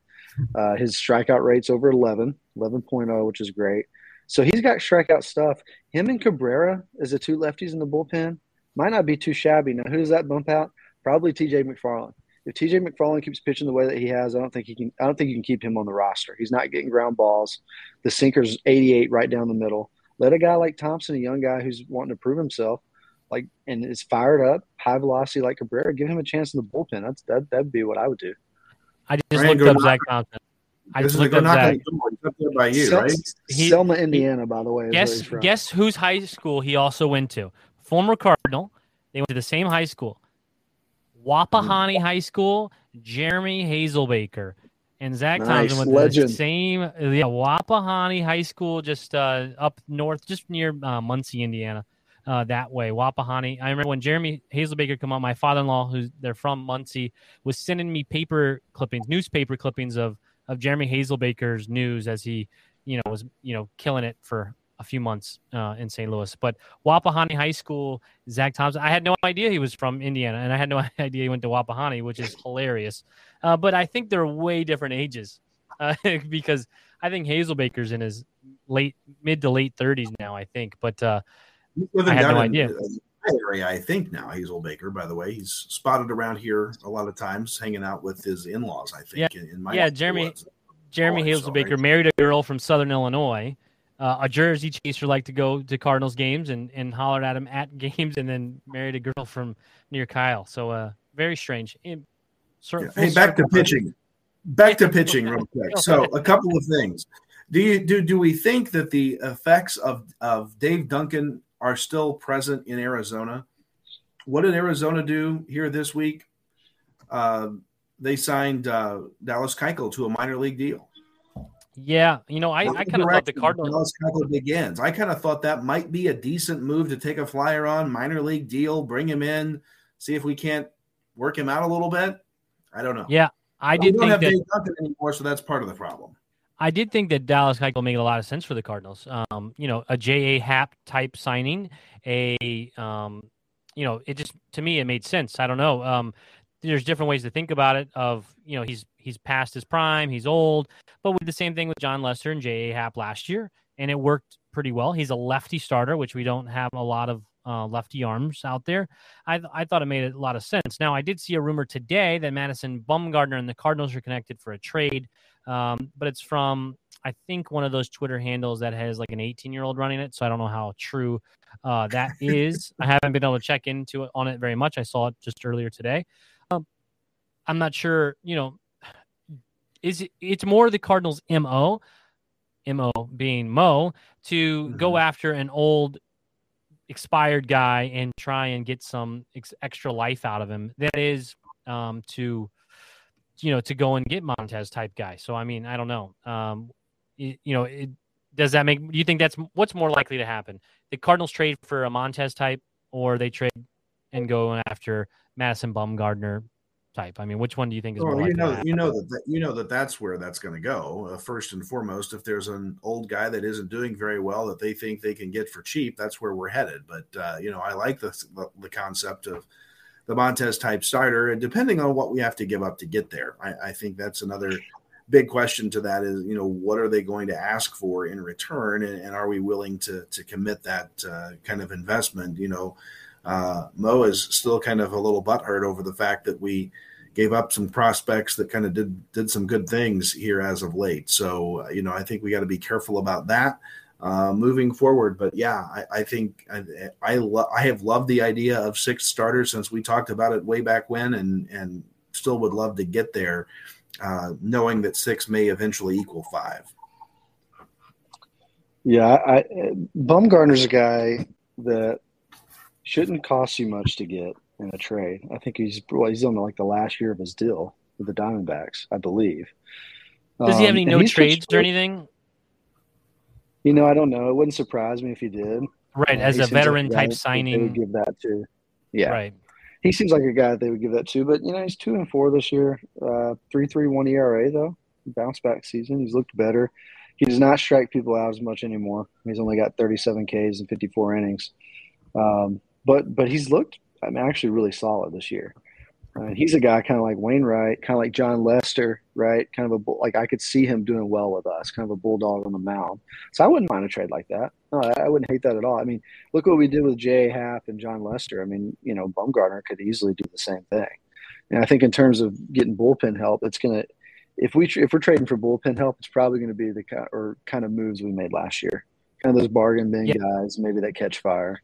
Uh, his strikeout rate's over 11, 11.0, which is great. So he's got strikeout stuff. Him and Cabrera as the two lefties in the bullpen might not be too shabby. Now, who does that bump out? Probably TJ McFarland. If TJ McFarland keeps pitching the way that he has, I don't think he can. I don't think you can keep him on the roster. He's not getting ground balls. The sinker's 88 right down the middle. Let a guy like Thompson, a young guy who's wanting to prove himself, like and is fired up, high velocity like Cabrera, give him a chance in the bullpen. That's that. That'd be what I would do. I just Ryan, looked up knock- Zach Thompson. I just looked like up not Zach. going up there by you, Sel- right? He- Selma, Indiana, by the way. Guess he's guess whose high school he also went to? Former Cardinal. They went to the same high school. Wapahani High School. Jeremy Hazelbaker and Zach Nice, Thompson went to legend. the same. Yeah, Wapahani High School, just uh, up north, just near uh, Muncie, Indiana. Uh, that way, Wapahani. I remember when Jeremy Hazelbaker come on. My father-in-law, who's they're from Muncie, was sending me paper clippings, newspaper clippings of of Jeremy Hazelbaker's news as he, you know, was you know killing it for a few months uh, in St. Louis. But Wapahani High School, Zach Thompson. I had no idea he was from Indiana, and I had no idea he went to Wapahani, which is hilarious. Uh, but I think they're way different ages uh, because I think Hazelbaker's in his late, mid to late thirties now. I think, but uh, I had no in idea. area, I think now. Hazelbaker, by the way, he's spotted around here a lot of times, hanging out with his in-laws. I think. In, in my Yeah, neck of the Jeremy-. Jeremy so, Hazelbaker right. married a girl from Southern Illinois. Uh, a Jersey chaser like to go to Cardinals games and, and hollered at him at games, and then married a girl from near Kyle. So uh, very strange. In- cer- Yeah. Hey, back to pitching. Back to pitching, real quick. So, a couple of things. Do you do do we think that the effects of of Dave Duncan are still present in Arizona? What did Arizona do here this week? Uh, they signed uh, Dallas Keuchel to a minor league deal. Yeah, you know, I, I kind of thought the Cardinals. Dallas Keuchel begins. I kind of thought that might be a decent move to take a flyer on minor league deal, bring him in, see if we can't work him out a little bit. I don't know. Yeah, I we did don't think have that Dave Duncan anymore, so that's part of the problem. I did think that Dallas Keuchel made a lot of sense for the Cardinals. Um, you know, a J.A. Happ type signing, a um, you know, it just to me it made sense. I don't know. Um, there's different ways to think about it. Of you know, he's he's past his prime, he's old, but did the same thing with Jon Lester and J.A. Happ last year, and it worked pretty well. He's a lefty starter, which we don't have a lot of uh, lefty arms out there. I I thought it made a lot of sense. Now I did see a rumor today that Madison Bumgarner and the Cardinals are connected for a trade um, but it's from I think one of those Twitter handles that has like an 18 year old running it. So I don't know how true uh, that is. I haven't been able to check into it on it very much. I saw it just earlier today. Um, I'm not sure. You know, is it, it's more the Cardinals' mo, mo being Mo, to mm-hmm. go after an old expired guy and try and get some ex- extra life out of him. That is um, to you know to go and get Montas type guy. So I mean, I don't know. Um, you, you know, it, does that make? Do you think that's what's more likely to happen? The Cardinals trade for a Montas type, or they trade and go after Madison Bumgarner type? I mean, which one do you think is well, more? You know, you know that, that, you know that that's where that's going to go. Uh, first and foremost, if there's an old guy that isn't doing very well that they think they can get for cheap, that's where we're headed. But uh, you know, I like the, the, the concept of the Montas type starter, and depending on what we have to give up to get there, I, I think that's another big question to that is you know what are they going to ask for in return and, and are we willing to to commit that uh, kind of investment you know uh, Mo is still kind of a little butthurt over the fact that we gave up some prospects that kind of did did some good things here as of late. So uh, you know, I think we got to be careful about that uh, moving forward. But yeah, I, I think I I, lo- I, have loved the idea of six starters since we talked about it way back when, and and still would love to get there, uh, knowing that six may eventually equal five. Yeah, I, Bumgarner's a guy that shouldn't cost you much to get in a trade. I think he's well, he's on like the last year of his deal with the Diamondbacks, I believe. Does he have any um, no trades or anything? You know, I don't know. It wouldn't surprise me if he did. Right, uh, as a veteran like type signing, give that to. Yeah, right. He seems like a guy that they would give that to, but you know, he's two and four this year. Uh, three three one ERA though, bounce back season. He's looked better. He does not strike people out as much anymore. He's only got 37 Ks and 54 innings. Um, but but he's looked I mean, actually really solid this year. Uh, he's a guy kind of like Wainwright, kind of like Jon Lester, right? Kind of a like I could see him doing well with us, kind of a bulldog on the mound. So I wouldn't mind a trade like that. No, I wouldn't hate that at all. I mean, look what we did with J.A. Happ and John Lester. I mean, you know, Bumgarner could easily do the same thing. And I think in terms of getting bullpen help, it's gonna if we if we're trading for bullpen help, it's probably going to be the kind or kind of moves we made last year, kind of those bargain bin guys, maybe that catch fire.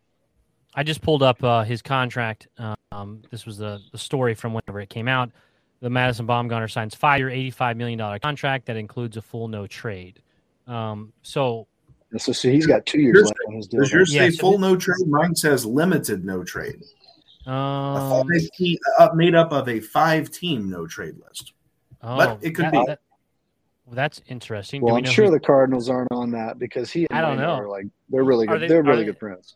I just pulled up uh, his contract. Um, this was the, the story from whenever it came out. The Madison Bumgarner signs five-year, eighty-five million dollar contract that includes a full no trade. Um, so, so, so he's got two years yours, left on his deal. Does yours say yeah, full no trade? Mine says limited no trade. Um, team, uh, made up of a five-team no trade list. Oh, but it could that, be. That, well, that's interesting. Well, we I'm sure the Cardinals aren't on that because he. I don't know. Are like they're really good. They, are really good friends.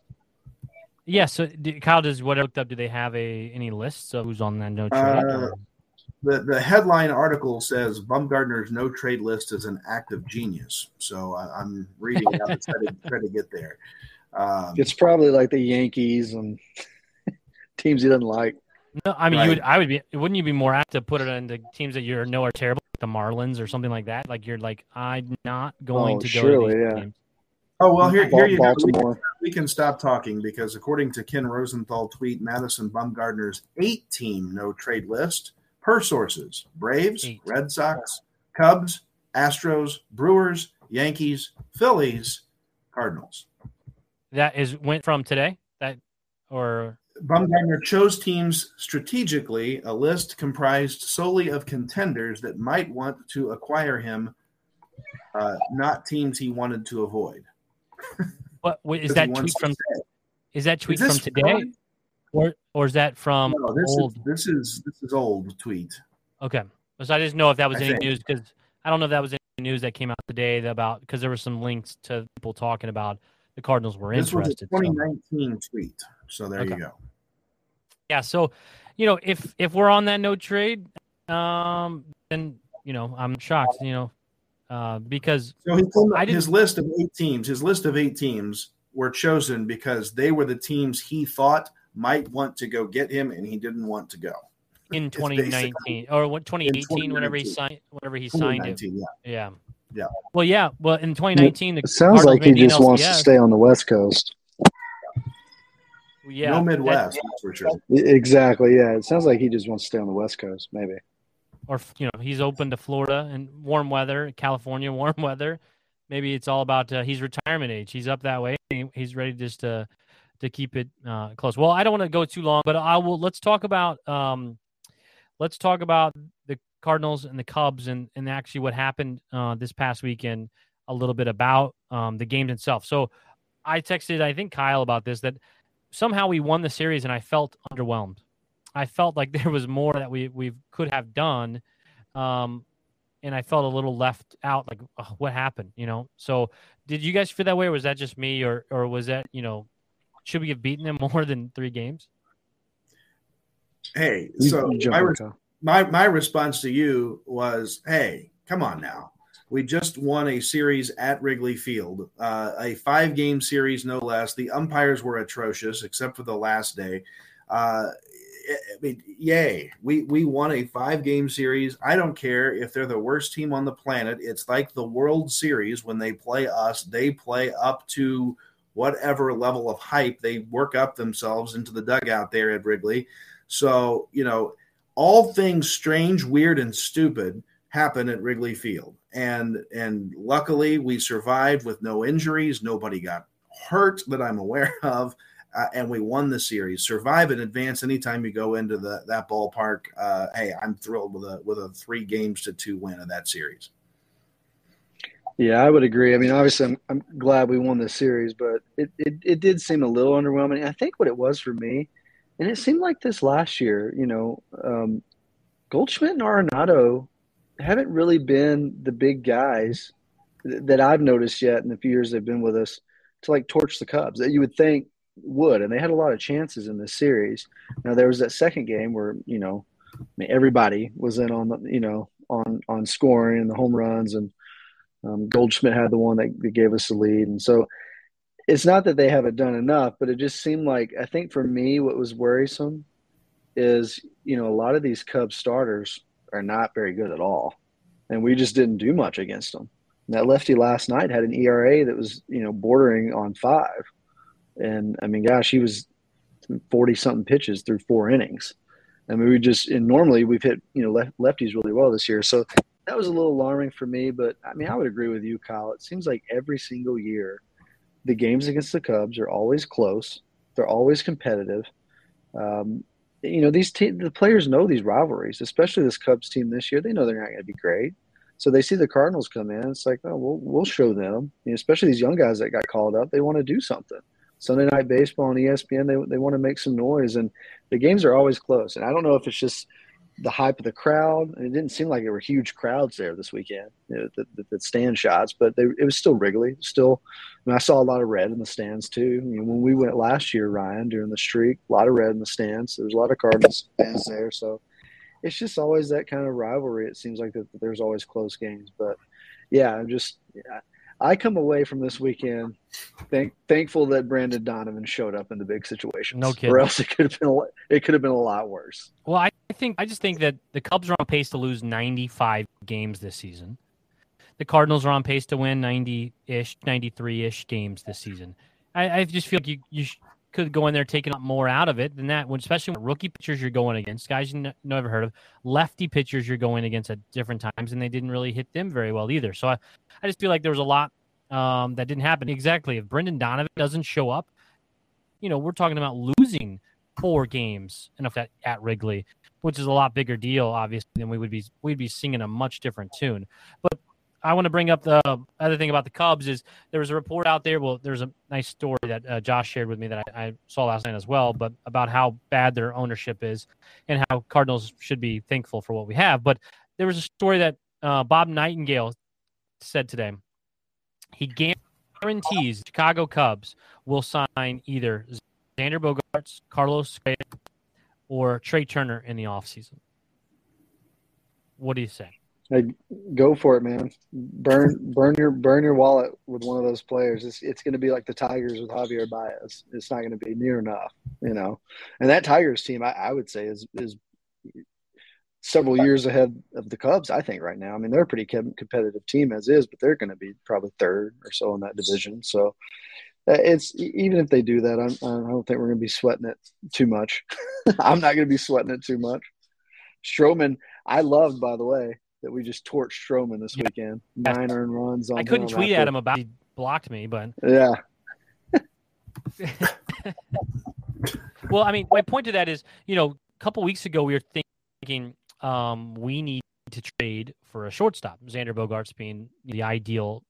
Yeah. So, do, Kyle, does what I looked up? Do they have a any lists of who's on that no trade? Uh, the the headline article says Bumgarner's no trade list is an act of genius. So I, am reading it out to try to, try to get there. Um, it's probably like the Yankees and teams he doesn't like. No, I mean right. you would. I would be. Wouldn't you be more apt to put it into teams that you know are terrible, like the Marlins or something like that? Like you're like, I'm not going oh, to go surely, to these yeah. teams. Oh well, here, here you go. We can, we can, stop talking because according to Ken Rosenthal tweet, Madison Bumgarner's eight-team no trade list per sources: Braves, Eight. Red Sox, Cubs, Astros, Brewers, Yankees, Phillies, Cardinals. That is went from today. That or Bumgarner chose teams strategically, a list comprised solely of contenders that might want to acquire him, uh, not teams he wanted to avoid. What, what is that tweet from? Is that tweet is from today, or or is that from no, this old? Is, this is this is old tweet. Okay, so I just know if that was I any think. news because I don't know if that was any news that came out today about because there were some links to people talking about the Cardinals were this interested. Was a 2019 so. tweet. So there okay. you go. Yeah. So, you know, if if we're on that no trade, um, then you know I'm shocked. You know, uh, because so he told his list of eight teams. His list of eight teams were chosen because they were the teams he thought might want to go get him, and he didn't want to go in 2019 or what 2018 whenever he signed whenever he signed it. Yeah. yeah. Yeah. Well, yeah. Well, in 2019, it sounds like he just wants to stay on the West Coast. Yeah. No Midwest, that, for sure. Exactly. Yeah. It sounds like he just wants to stay on the West Coast, maybe or you know he's open to Florida and warm weather, California warm weather. Maybe it's all about uh, he's retirement age. He's up that way. He's ready just to to keep it uh, close. Well, I don't want to go too long, but I will. Let's talk about um, let's talk about the Cardinals and the Cubs and and actually what happened uh, this past weekend a little bit about um, the game itself. So I texted I think Kyle about this that somehow we won the series and I felt underwhelmed. I felt like there was more that we we could have done. Um, and I felt a little left out. Like, oh, what happened? You know. So, did you guys feel that way, or was that just me, or or was that you know, should we have beaten them more than three games? Hey, so my, re- my my response to you was, hey, come on now. We just won a series at Wrigley Field, uh, a five game series, no less. The umpires were atrocious, except for the last day. Uh, I mean, yay! We we won a five game series. I don't care if they're the worst team on the planet. It's like the World Series when they play us. They play up to whatever level of hype they work up themselves into the dugout there at Wrigley. So you know, all things strange, weird, and stupid happen at Wrigley Field, and and luckily we survived with no injuries. Nobody got hurt that I'm aware of uh, and we won the series. Survive and advance anytime you go into the that ballpark. Uh, hey, I'm thrilled with a with a three games to two win of that series. Yeah, I would agree. I mean, obviously, I'm, I'm glad we won this series, but it, it, it did seem a little underwhelming. I think what it was for me, and it seemed like this last year, you know, um, Goldschmidt and Arenado haven't really been the big guys that I've noticed yet in the few years they've been with us to like torch the Cubs. That you would think would, and they had a lot of chances in this series. Now there was that second game where you know, I mean, everybody was in on the you know on on scoring and the home runs, and um, Goldschmidt had the one that, that gave us the lead, and so it's not that they haven't done enough, but it just seemed like I think for me what was worrisome is you know a lot of these Cubs starters are not very good at all, and we just didn't do much against them. That lefty last night had an ERA that was you know bordering on five and I mean, gosh, he was 40 something pitches through four innings. I mean, we just, and normally we've hit, you know, lefties really well this year. So that was a little alarming for me. But I mean, I would agree with you, Kyle. It seems like every single year, the games against the Cubs are always close, they're always competitive. Um, you know, these te- the players know these rivalries, especially this Cubs team this year. They know they're not going to be great. So they see the Cardinals come in. It's like, oh, we'll, we'll show them, you know, especially these young guys that got called up. They want to do something. Sunday Night Baseball on ESPN. They they want to make some noise, and the games are always close. And I don't know if it's just the hype of the crowd. And it didn't seem like there were huge crowds there this weekend, you know, the, the, the, stand shots, but they, it was still Wrigley. Still, I, mean, I, saw a lot of red in the stands too. You know, when we went last year, Ryan, during the streak, a lot of red in the stands. There's a lot of Cardinals fans there, so it's just always that kind of rivalry. It seems like that there's always close games, but yeah, I'm just. I come away from this weekend thank, thankful that Brendan Donovan showed up in the big situation. No kidding. Or else it could have been a, it could have been a lot worse. Well, I think I just think that the Cubs are on pace to lose 95 games this season. The Cardinals are on pace to win 90-ish, 93-ish games this season. I, I just feel like you you could go in there taking up more out of it than that. When especially when rookie pitchers you're going against, guys you n- never heard of, lefty pitchers you're going against at different times, and they didn't really hit them very well either. So I, I just feel like there was a lot um, that didn't happen. Exactly. If Brendan Donovan doesn't show up, you know, we're talking about losing four games and that at Wrigley, which is a lot bigger deal, obviously, than we would be we'd be singing a much different tune. But I want to bring up the other thing about the Cubs is there was a report out there. Well, there's a nice story that uh, Josh shared with me that I, I, saw last night as well, but about how bad their ownership is and how Cardinals should be thankful for what we have. But there was a story that uh, Bob Nightingale said today. He guarantees Chicago Cubs will sign either Xander Bogaerts, Carlos or Trey Turner in the offseason. What do you say? Hey, go for it, man. Burn, burn your, burn your wallet with one of those players. It's, it's going to be like the Tigers with Javier Baez. It's not going to be near enough, you know. And that Tigers team, I, I would say, is is several years ahead of the Cubs. I think right now. I mean, they're a pretty competitive team as is, but they're going to be probably third or so in that division. So uh, it's even if they do that, I'm, I do not think we're going to be sweating it too much. I'm not going to be sweating it too much. Stroman, I loved, by the way, that we just torched Stroman this yeah. weekend. Nine earned runs. I couldn't tweet at him about he blocked me, but yeah. well, I mean, my point to that is, you know, a couple weeks ago we were thinking um, we need to trade for a shortstop. Xander Bogaerts being the ideal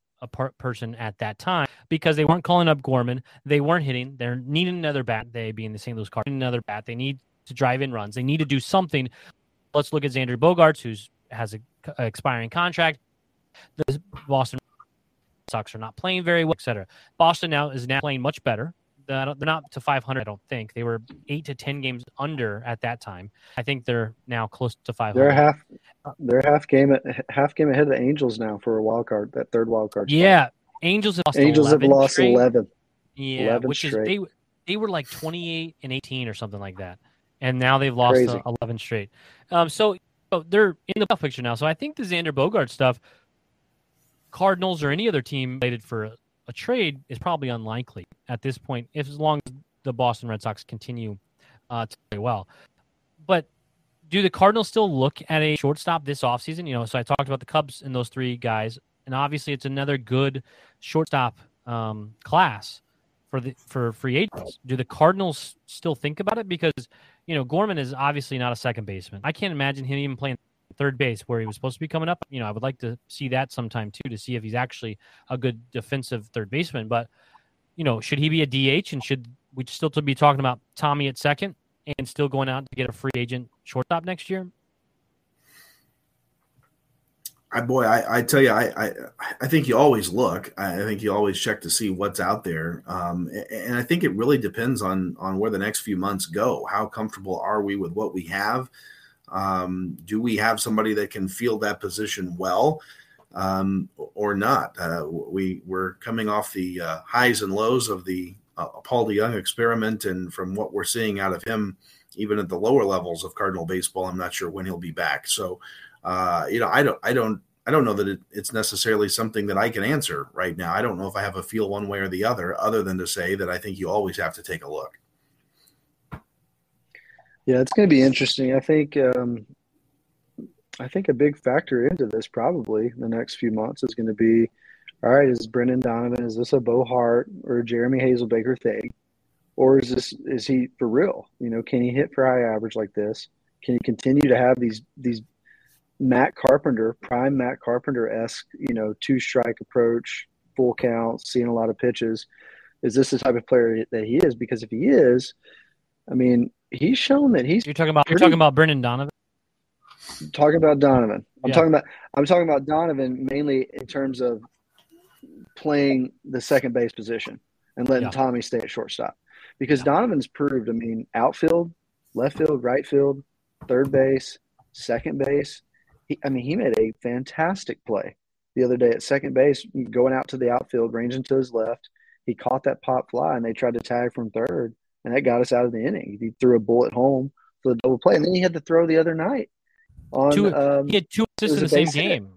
person at that time because they weren't calling up Gorman. They weren't hitting. They're needing another bat. They being the St. Louis Cardinals, another bat. They need to drive in runs. They need to do something. Let's look at Xander Bogaerts, who's has a, a expiring contract. The Boston Sox are not playing very well, etc. Boston now is now playing much better. They're not to 500, I don't think. They were eight to 10 games under at that time. I think they're now close to 500. They're half, they're half game, half game ahead of the Angels now for a wild card, that third wild card. Spot. Yeah. Angels have lost Angels 11 have lost straight. 11. Yeah. 11 which is, straight. they, they were like 28 and 18 or something like that. And now they've lost Crazy. uh, 11 straight. Um, so, so they're in the playoff picture now. So I think the Xander Bogart stuff, Cardinals or any other team related for a, a trade is probably unlikely at this point, if as long as the Boston Red Sox continue uh, to play well. But do the Cardinals still look at a shortstop this offseason? You know, so I talked about the Cubs and those three guys, and obviously it's another good shortstop um, class for the for free agents. Do the Cardinals still think about it? Because you know Gorman is obviously not a second baseman. I can't imagine him even playing third base where he was supposed to be coming up. You know, I would like to see that sometime too to see if he's actually a good defensive third baseman. But you know, should he be a DH and should we still be talking about Tommy at second and still going out to get a free agent shortstop next year? I boy, I, I tell you, I, I I think you always look. I think you always check to see what's out there, um, and I think it really depends on on where the next few months go. How comfortable are we with what we have? Um, do we have somebody that can field that position well, um, or not? Uh, we we're coming off the uh, highs and lows of the uh, Paul DeJong experiment, and from what we're seeing out of him, even at the lower levels of Cardinal baseball, I'm not sure when he'll be back. So uh, you know, I don't, I don't, I don't know that it, it's necessarily something that I can answer right now. I don't know if I have a feel one way or the other, other than to say that I think you always have to take a look. Yeah, it's going to be interesting. I think, um, I think a big factor into this probably the next few months is going to be, all right, is Brendan Donovan, is this a Bo Hart or Jeremy Hazelbaker thing? Or is this, is he for real? You know, can he hit for high average like this? Can he continue to have these, these Matt Carpenter, prime Matt Carpenter esque, you know, two strike approach, full count, seeing a lot of pitches. Is this the type of player that he is? Because if he is, I mean, he's shown that he's You're talking about you're talking about Brendan Donovan. talking about Donovan. I'm Yeah. talking about I'm talking about Donovan mainly in terms of playing the second base position and letting Yeah. Tommy stay at shortstop. Because Yeah. Donovan's proved, I mean, outfield, left field, right field, third base, second base. He, I mean, he made a fantastic play the other day at second base, going out to the outfield, ranging to his left. He caught that pop fly, and they tried to tag from third, and that got us out of the inning. He threw a bullet home for the double play, and then he had to throw the other night on Two- um, He had two assists in the same base hit. game.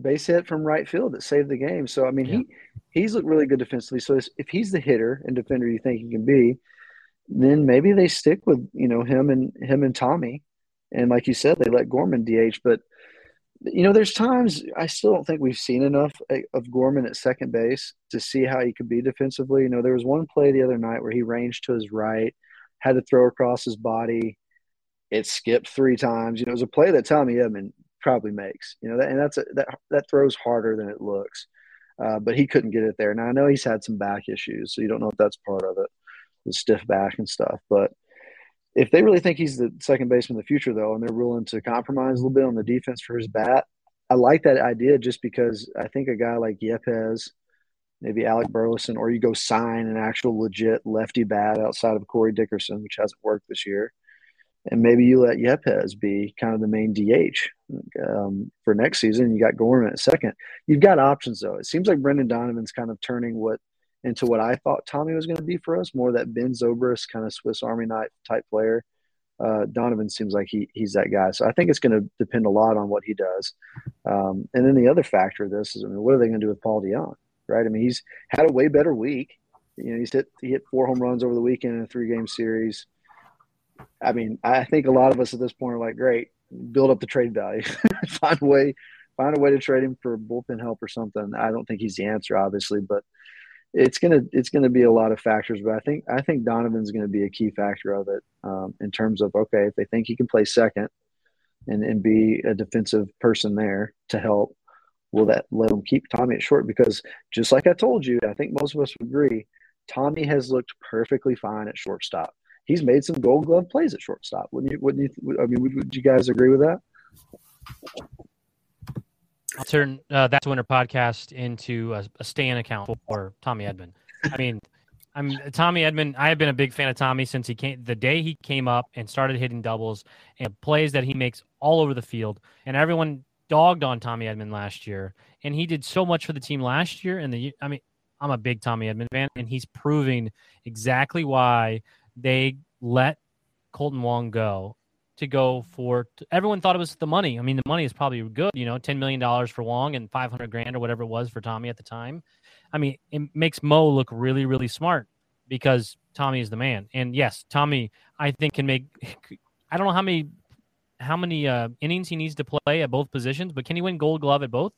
base hit from right field that saved the game. So I mean, Yeah. he he's looked really good defensively. So if he's the hitter and defender you think he can be, then maybe they stick with you know him and him and Tommy, and like you said, they let Gorman DH. But you know, there's times I still don't think we've seen enough eh, of Gorman at second base to see how he could be defensively. You know, there was one play the other night where he ranged to his right, had to throw across his body. It skipped three times. You know, it was a play that Tommy Edman probably makes. You know, that, and that's a, that that throws harder than it looks. Uh, but he couldn't get it there. Now I know he's had some back issues, so you don't know if that's part of it, the stiff back and stuff. But if they really think he's the second baseman of the future, though, and they're willing to compromise a little bit on the defense for his bat, I like that idea just because I think a guy like Yepez, maybe Alec Burleson, or you go sign an actual legit lefty bat outside of Corey Dickerson, which hasn't worked this year and maybe you let Yepez be kind of the main DH um, for next season. You got Gorman at second. You've got options though. It seems like Brendan Donovan's kind of turning what into what I thought Tommy was going to be for us, more that Ben Zobrist kind of Swiss Army knife type player. Uh, Donovan seems like he he's that guy. So I think it's going to depend a lot on what he does. Um, and then the other factor of this is, I mean, what are they going to do with Paul DeJong? Right? I mean, he's had a way better week. You know, he's hit he hit four home runs over the weekend in a three game series. I mean, I think a lot of us at this point are like, great, build up the trade value, find a way, find a way to trade him for bullpen help or something. I don't think he's the answer, obviously, but it's gonna it's gonna be a lot of factors. But I think I think Donovan's going to be a key factor of it um, in terms of okay, if they think he can play second, and, and be a defensive person there to help, will that let them keep Tommy at short? Because just like I told you, I think most of us would agree, Tommy has looked perfectly fine at shortstop. He's made some Gold Glove plays at shortstop. Wouldn't you? Wouldn't you? I mean, would, would you guys agree with that? I'll turn uh, that's winter podcast into a, a Stan account for Tommy Edman. I mean, I'm Tommy Edman. I have been a big fan of Tommy since he came the day he came up and started hitting doubles and plays that he makes all over the field. And everyone dogged on Tommy Edman last year, and he did so much for the team last year. And the I mean, I'm a big Tommy Edman fan, and he's proving exactly why they let Kolten Wong go to go for everyone thought it was the money. I mean, the money is probably good, you know, $10 million for Wong and 500 grand or whatever it was for Tommy at the time. I mean, it makes Mo look really, really smart because Tommy is the man. And yes, Tommy, I think can make, I don't know how many, how many uh, innings he needs to play at both positions, but can he win gold glove at both?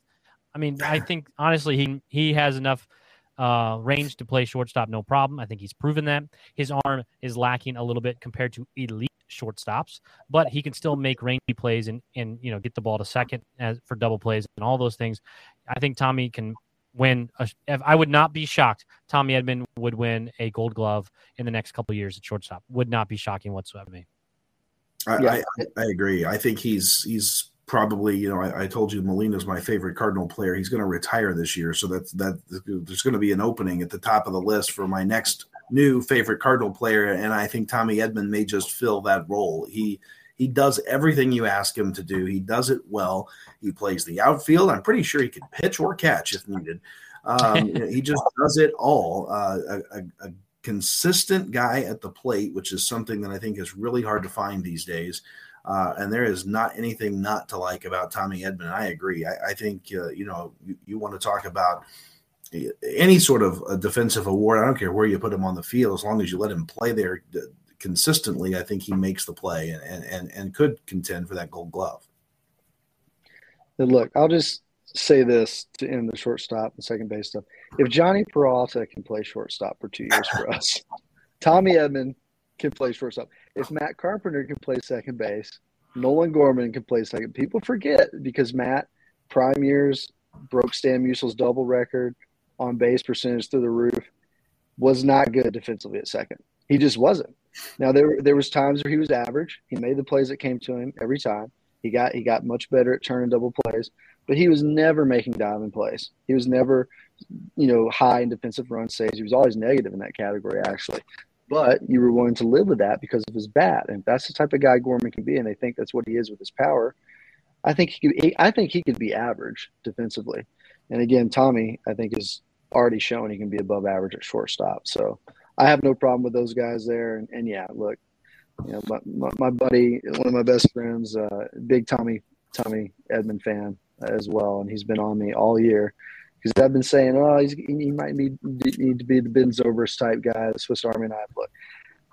I mean, I think honestly, he, he has enough uh, range to play shortstop, no problem. I think he's proven that. His arm is lacking a little bit compared to elite shortstops, but he can still make rangy plays and, and you know get the ball to second as, for double plays and all those things. I think Tommy can win. A, I would not be shocked. Tommy Edman would win a Gold Glove in the next couple years at shortstop. Would not be shocking whatsoever. Me. I, yeah. I, I agree. I think he's he's probably, you know, I, I, told you Molina's my favorite Cardinal player. He's going to retire this year, so that's that. There's going to be an opening at the top of the list for my next new favorite Cardinal player, and I think Tommy Edman may just fill that role. He he does everything you ask him to do. He does it well. He plays the outfield. I'm pretty sure he can pitch or catch if needed. Um, he just does it all. Uh, a, a, a consistent guy at the plate, which is something that I think is really hard to find these days. Uh, and there is not anything not to like about Tommy Edman. I agree. I, I think uh, you know you, you, want to talk about any sort of a defensive award. I don't care where you put him on the field, as long as you let him play there consistently. I think he makes the play and and and could contend for that Gold Glove. And look, I'll just say this to end the shortstop and second base stuff. If Jhonny Peralta can play shortstop for two years for us, Tommy Edman can play shortstop. If Matt Carpenter can play second base, Nolan Gorman can play second. People forget because Matt, prime years, broke Stan Musial's double record on base percentage through the roof, was not good defensively at second. He just wasn't. Now there there was times where he was average. He made the plays that came to him every time. He got he got much better at turning double plays, but he was never making diamond plays. He was never, you know, high in defensive run saves. He was always negative in that category actually but you were willing to live with that because of his bat. And that's the type of guy Gorman can be, and they think that's what he is with his power. I think he could, I think he could be average defensively. And again, Tommy, I think is already shown he can be above average at shortstop. So I have no problem with those guys there. And, and yeah, look, you know, my, my, my, buddy, one of my best friends, uh, big Tommy Tommy Edman fan as well, and he's been on me all year because I've been saying, oh, he might need, need to be the Ben Zobrist type guy, the Swiss Army knife. Look,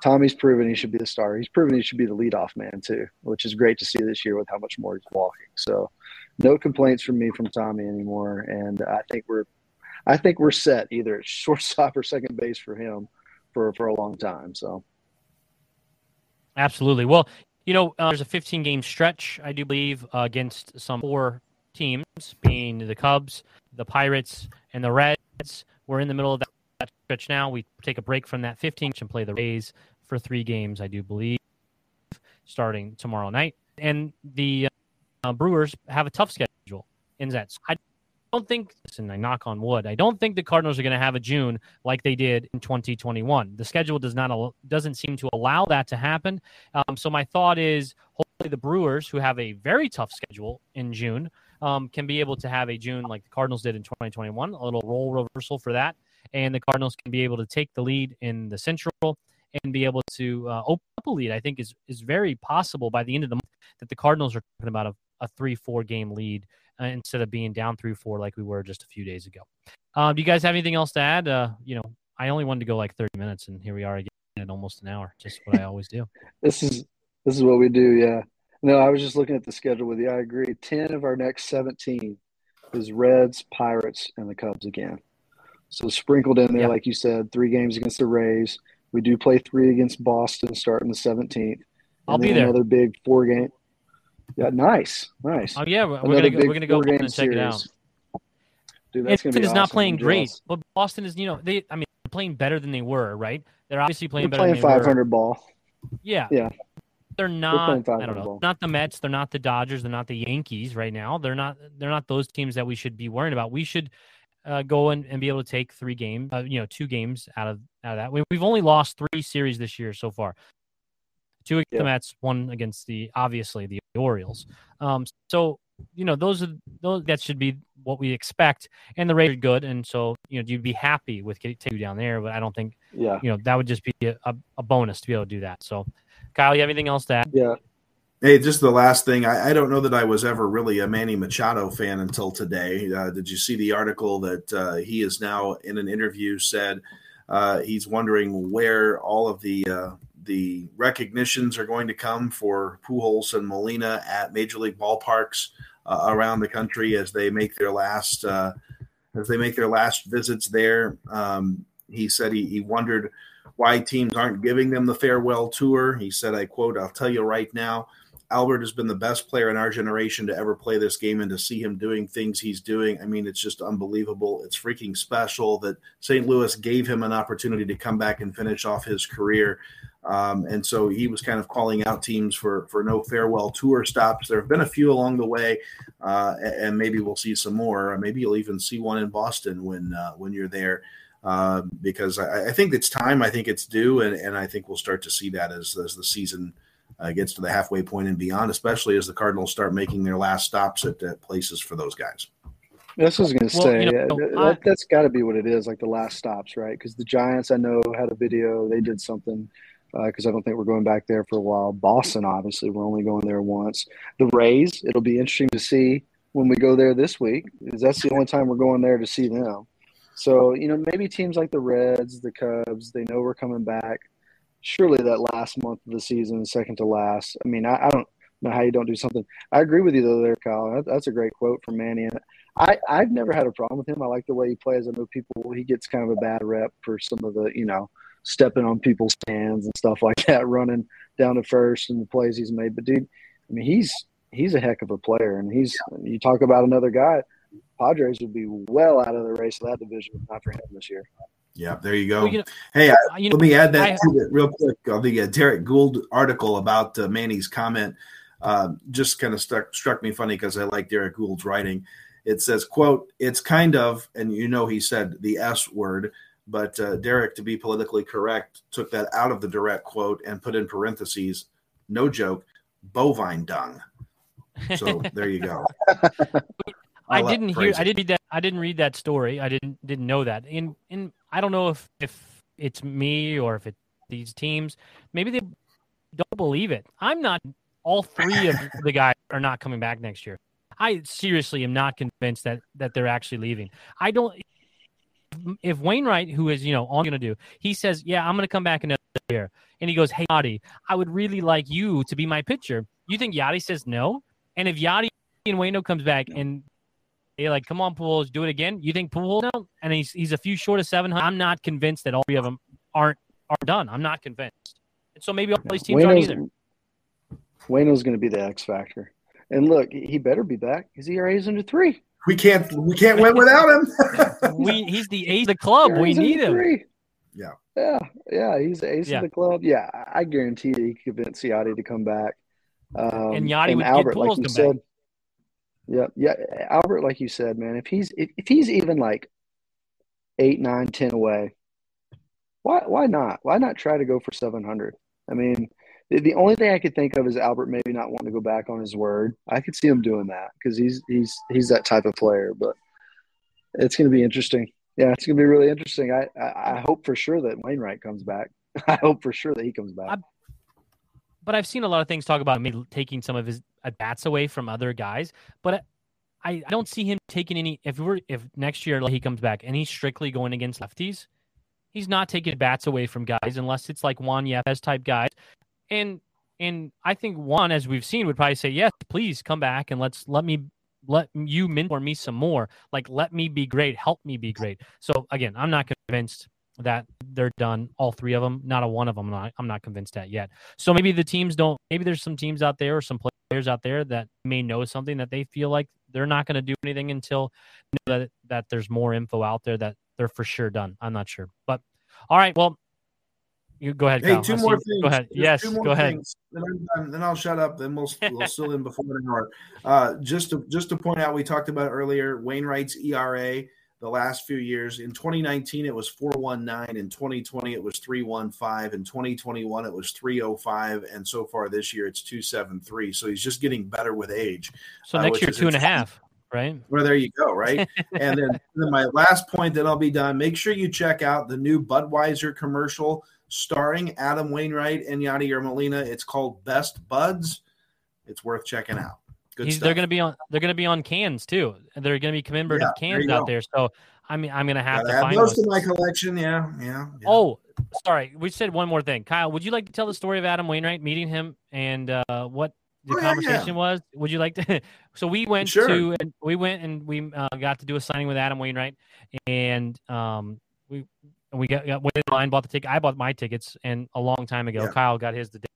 Tommy's proven he should be the star. He's proven he should be the leadoff man too, which is great to see this year with how much more he's walking. So, no complaints from me from Tommy anymore, and I think we're, I think we're set either at shortstop or second base for him for for a long time. So, absolutely. Well, you know, uh, there's a 15 game stretch, I do believe, uh, against some four teams, being the Cubs, the Pirates, and the Reds. We're in the middle of that stretch now. We take a break from that 15 and play the Rays for three games, I do believe, starting tomorrow night. And the uh, Brewers have a tough schedule in that. I don't think, and I knock on wood, I don't think the Cardinals are going to have a June like they did in 2021. The schedule does not doesn't seem to allow that to happen. Um, so my thought is, hopefully, the Brewers, who have a very tough schedule in June, um, can be able to have a June like the Cardinals did in 2021, a little role reversal for that. And the Cardinals can be able to take the lead in the Central and be able to uh, open up a lead. I think is is very possible by the end of the month that the Cardinals are talking about a, a three four game lead uh, instead of being down three four like we were just a few days ago. Um, do you guys have anything else to add? Uh, you know, I only wanted to go like 30 minutes, and here we are again at almost an hour. Just what I always do. this is this is what we do. Yeah. No, I was just looking at the schedule with you. I agree. 10 of our next 17 is Reds, Pirates, and the Cubs again. So sprinkled in there, yep. like you said, three games against the Rays. We do play three against Boston starting the 17th. I'll be there. Another big four game. Yeah, nice, nice. Oh yeah, we're, we're gonna go, we're gonna go and check it out. Dude, that's Edmonton gonna be is awesome. not playing great, but Boston is. You know, they. I mean, they're playing better than they were. Right? They're obviously playing They're better. playing than they 500 ball. Yeah. Yeah. They're not. playing I don't know. ball. Not the Mets. They're not the Dodgers. They're not the Yankees right now. They're not. They're not those teams that we should be worrying about. We should uh, go and, and be able to take three games. Uh, you know, two games out of out of that. We, we've only lost three series this year so far. Two against Yeah. the Mets, one against the obviously the Orioles. Um, so you know those are those that should be what we expect. And the Rays are good, and so you know you'd be happy with getting taking you down there. But I don't think Yeah, you know that would just be a, a, a bonus to be able to do that. So, Kyle, you have anything else to add? yeah. Hey, just the last thing. I, I don't know that I was ever really a Manny Machado fan until today. Uh, did you see the article that uh, he is now in an interview said uh, he's wondering where all of the uh, the recognitions are going to come for Pujols and Molina at major league ballparks uh, around the country as they make their last uh, as they make their last visits there. Um, he said he, he wondered why teams aren't giving them the farewell tour. He said, "I quote: I'll tell you right now." Albert has been the best player in our generation to ever play this game, and to see him doing things he's doing, I mean, it's just unbelievable. It's freaking special that St. Louis gave him an opportunity to come back and finish off his career. Um, and so he was kind of calling out teams for for no farewell tour stops. There have been a few along the way, uh, and maybe we'll see some more. Maybe you'll even see one in Boston when uh, when you're there. Uh, because I, I think it's time. I think it's due, and, and I think we'll start to see that as as the season uh, gets to the halfway point and beyond, especially as the Cardinals start making their last stops at, at places for those guys. This was going to Well, say you know, yeah, th- I- that, that's got to be what it is, like the last stops, right? Because the Giants, I know, had a video. They did something because I don't think we're going back there for a while. Boston, obviously, we're only going there once. The Rays, it'll be interesting to see when we go there this week, because that's the only time we're going there to see them. So, you know, maybe teams like the Reds, the Cubs, they know we're coming back. Surely that last month of the season, second to last. I mean, I, I don't know how you don't do something. I agree with you though, there, Kyle. That, that's a great quote from Manny. And I, I've never had a problem with him. I like the way he plays. I know people he gets kind of a bad rep for some of the, you know, stepping on people's hands and stuff like that, running down to first and the plays he's made. But dude, I mean, he's he's a heck of a player, and he's you talk about another guy. Padres would be well out of the race of that division if not for him this year. Yeah, there you go. Well, you know, hey, I, you know, let me add that I- to it real quick. Uh, the uh, Derrick Goold article about uh, Manny's comment uh, just kind of struck struck me funny because I like Derrick Goold's writing. It says, "quote It's kind of," and you know he said the S word, but uh, Derrick, to be politically correct, took that out of the direct quote and put in parentheses, "No joke, bovine dung." So there you go. I didn't hear. I didn't read that. I didn't read that story. I didn't didn't know that. And and I don't know if if it's me or if it these teams. Maybe they don't believe it. I'm not. All three of the guys are not coming back next year. I seriously am not convinced that that they're actually leaving. I don't. If Wainwright, who is you know all going to do, he says, "Yeah, I'm going to come back another year," and he goes, "Hey, Yadi, I would really like you to be my pitcher." You think Yadi says no? And if Yadi and Waino comes back and they like, come on, Pujols, do it again. You think Pujols now? And he's he's a few short of seven hundred. I'm not convinced that all three of them aren't are done. I'm not convinced. And so maybe all these teams aren't either. Waino's going to be the X factor. And look, he better be back because he ERA's under three. We can't we can't win without him. We he's the ace of the club. We ERA's under need him. three. Yeah. Yeah. Yeah. He's the ace Yeah. of the club. Yeah. I- I guarantee that he could convince Yadi to come back. Um, And Yadi would get Albert, Pujols like you to said. back. Yeah. Yeah. Albert, like you said, man, if he's if, if he's even like eight, nine, ten away, why why not? Why not try to go for seven hundred? I mean, the, the only thing I could think of is Albert maybe not wanting to go back on his word. I could see him doing that because he's he's he's that type of player. But it's going to be interesting. Yeah, it's going to be really interesting. I, I I hope for sure that Wainwright comes back. I hope for sure that he comes back. I- But I've seen a lot of things talk about me taking some of his at bats away from other guys. But I, I don't see him taking any. If we're if next year he comes back and he's strictly going against lefties, he's not taking bats away from guys unless it's like Juan Yepez type guys. And and I think Juan, as we've seen, would probably say, yes, please come back and let's let me let you mentor me some more. Like let me be great, help me be great. So again, I'm not convinced that they're done. All three of them, not a one of them. I'm not, I'm not convinced at yet. So maybe the teams don't. Maybe there's some teams out there or some players out there that may know something that they feel like they're not going to do anything until that that there's more info out there that they're for sure done. I'm not sure, but all right. Well, you go ahead. Hey, Kyle. two more see- things. Go ahead. Just yes, go ahead. things. Then, I'm done. then I'll shut up. Then we'll we'll still in before an hour. Uh, just to just to point out, we talked about earlier. Wainwright's ERA the last few years. In 2019, it was 419. In 2020, it was 315. In 2021, it was 305. And so far this year, it's 273. So he's just getting better with age. So uh, next year, two and a half, right? Well, there you go, right? and then, then my last point, then I'll be done. Make sure you check out the new Budweiser commercial starring Adam Wainwright and Yadier Molina. It's called Best Buds. It's worth checking out. Good He's, stuff. they're going to be on. They're going to be on cans too. They're going to be commemorative Yeah, cans you out go. there. So I mean, I'm going to have Gotta to find those those. to my collection. Yeah, yeah. yeah. Oh, sorry. We said one more thing. Kyle, would you like to tell the story of Adam Wainwright meeting him and uh, what the Oh, yeah, conversation was? Would you like to? so we went Sure. to and we went and we uh, got to do a signing with Adam Wainwright, and um, we we got, got went in line, bought the ticket. I bought my tickets, and a long time ago, Yeah. Kyle got his the day-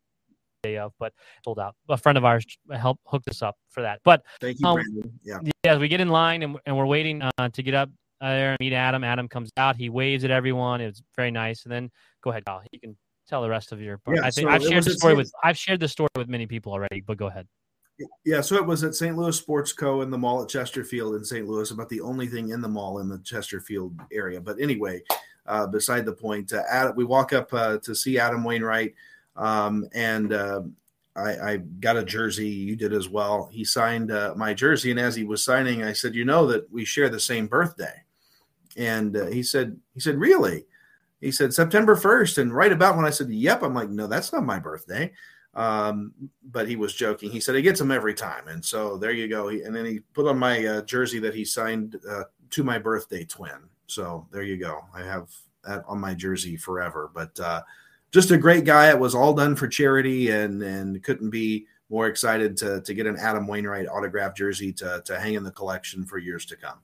day of, but sold out. A friend of ours helped hooked us up for that. But Thank you, um, Brandon. Yeah. yeah, we get in line and, and we're waiting uh, to get up there and meet Adam. Adam comes out. He waves at everyone. It was very nice. And then go ahead, Kyle. You can tell the rest of your. Yeah, I think so I've shared the story with I've shared the story with many people already. But go ahead. Yeah, so it was at St. Louis Sports Co. in the mall at Chesterfield in St. Louis, about the only thing in the mall in the Chesterfield area. But anyway, uh, beside the point, uh, Ad, we walk up uh, to see Adam Wainwright, um, and uh, I, I got a jersey. You did as well. He signed uh, my jersey, and as he was signing, I said, "You know that we share the same birthday," and uh, he said, "He said, really?" He said September first, and right about when I said, "Yep," I'm like, "No, that's not my birthday." Um, but he was joking. He said he gets them every time, and so there you go. He, and then he put on my uh, jersey that he signed uh, to my birthday twin. So there you go. I have that on my jersey forever. But uh, just a great guy. It was all done for charity, and and couldn't be more excited to to get an Adam Wainwright autographed jersey to to hang in the collection for years to come.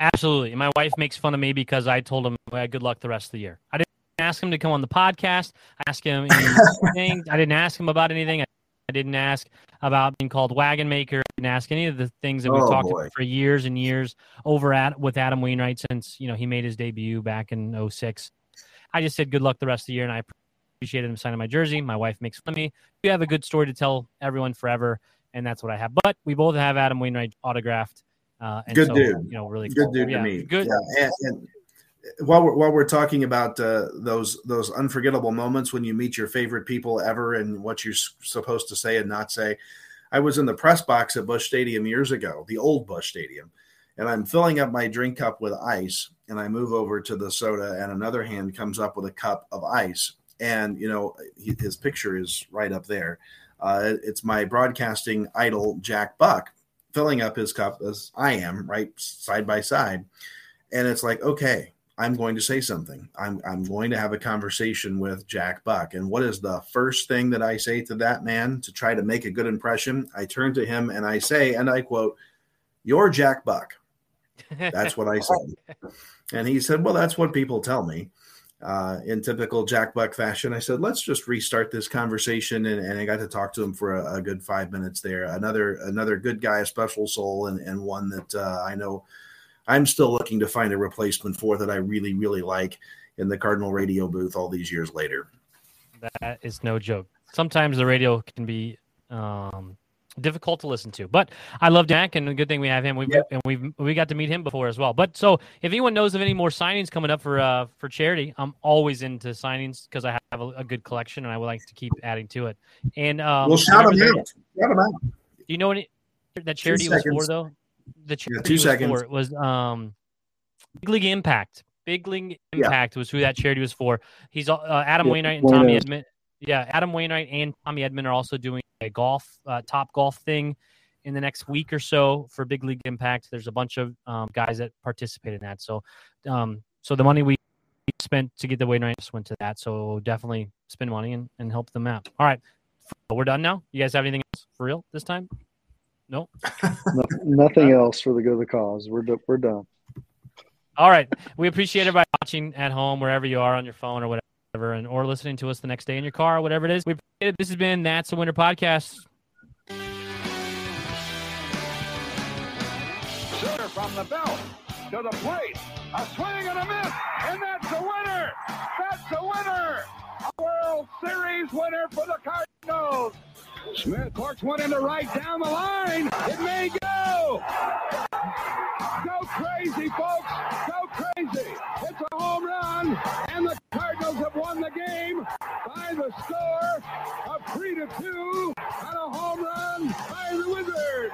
Absolutely. My wife makes fun of me because I told him well, good luck the rest of the year. I didn't ask him to come on the podcast. I asked him anything. I didn't ask him about anything. I, didn't ask about being called wagon maker. I didn't ask any of the things that we've Oh, talked boy. about for years and years over at with Adam Wainwright since you know he made his debut back in 06. I just said good luck the rest of the year, and I appreciated him signing my jersey. My wife makes fun of me. You have a good story to tell everyone forever, and that's what I have. But we both have Adam Wainwright autographed. Uh, and Good so, dude. You know, really good cool. dude yeah, to me. Good. Yeah, and, and while we're while we're talking about uh, those those unforgettable moments when you meet your favorite people ever and what you're supposed to say and not say, I was in the press box at Busch Stadium years ago, the old Busch Stadium, and I'm filling up my drink cup with ice, and I move over to the soda, and another hand comes up with a cup of ice, and you know he, his picture is right up there. Uh, it's my broadcasting idol Jack Buck filling up his cup as I am, right side by side. And it's like, okay, I'm going to say something. I'm I'm going to have a conversation with Jack Buck. And what is the first thing that I say to that man to try to make a good impression? I turn to him and I say, and I quote, "You're Jack Buck." That's what I said. And he said, Well, that's what people tell me. Uh, in typical Jack Buck fashion, I said, Let's just restart this conversation. And, and I got to talk to him for a, a good five minutes there. Another another good guy, a special soul, and, and one that uh, I know I'm still looking to find a replacement for that I really, really like in the Cardinal radio booth all these years later. That is no joke. Sometimes the radio can be um, difficult to listen to, but I love Jack, and a good thing we have him. We Yep. and we we got to meet him before as well. But so, if anyone knows of any more signings coming up for uh for charity, I'm always into signings because I have a, a good collection and I would like to keep adding to it. And um, we'll shout them out. Shout him out. Do you know any that charity was for though? The charity two was seconds. for was um Big League Impact. Big League Impact was who that charity was for. He's uh, Adam Yeah, Wainwright and Tommy. Edman. Yeah, Adam Wainwright and Tommy Edman are also doing a golf uh, top golf thing in the next week or so for Big League Impact. There's a bunch of um, guys that participate in that. So, um, so the money we spent to get the Wainwright just went to that. So definitely spend money and, and help them out. All right, we're done now. You guys have anything else for real this time? No. No, nothing else for the good of the cause. We're do- we're done. All right. We appreciate everybody watching at home, wherever you are on your phone or whatever, and or listening to us the next day in your car, whatever it is. We appreciate it. This has been That's a Winner podcast. Sugar from the belt to the plate. A swing and a miss, and that's a winner. That's a winner. A World Series winner for the Cardinals. Smith corks one into right down the line. It may go. Go crazy, folks. Go crazy. It's a home run, and the Cardinals have won the game by the score of three to two, and a home run by the Wizard.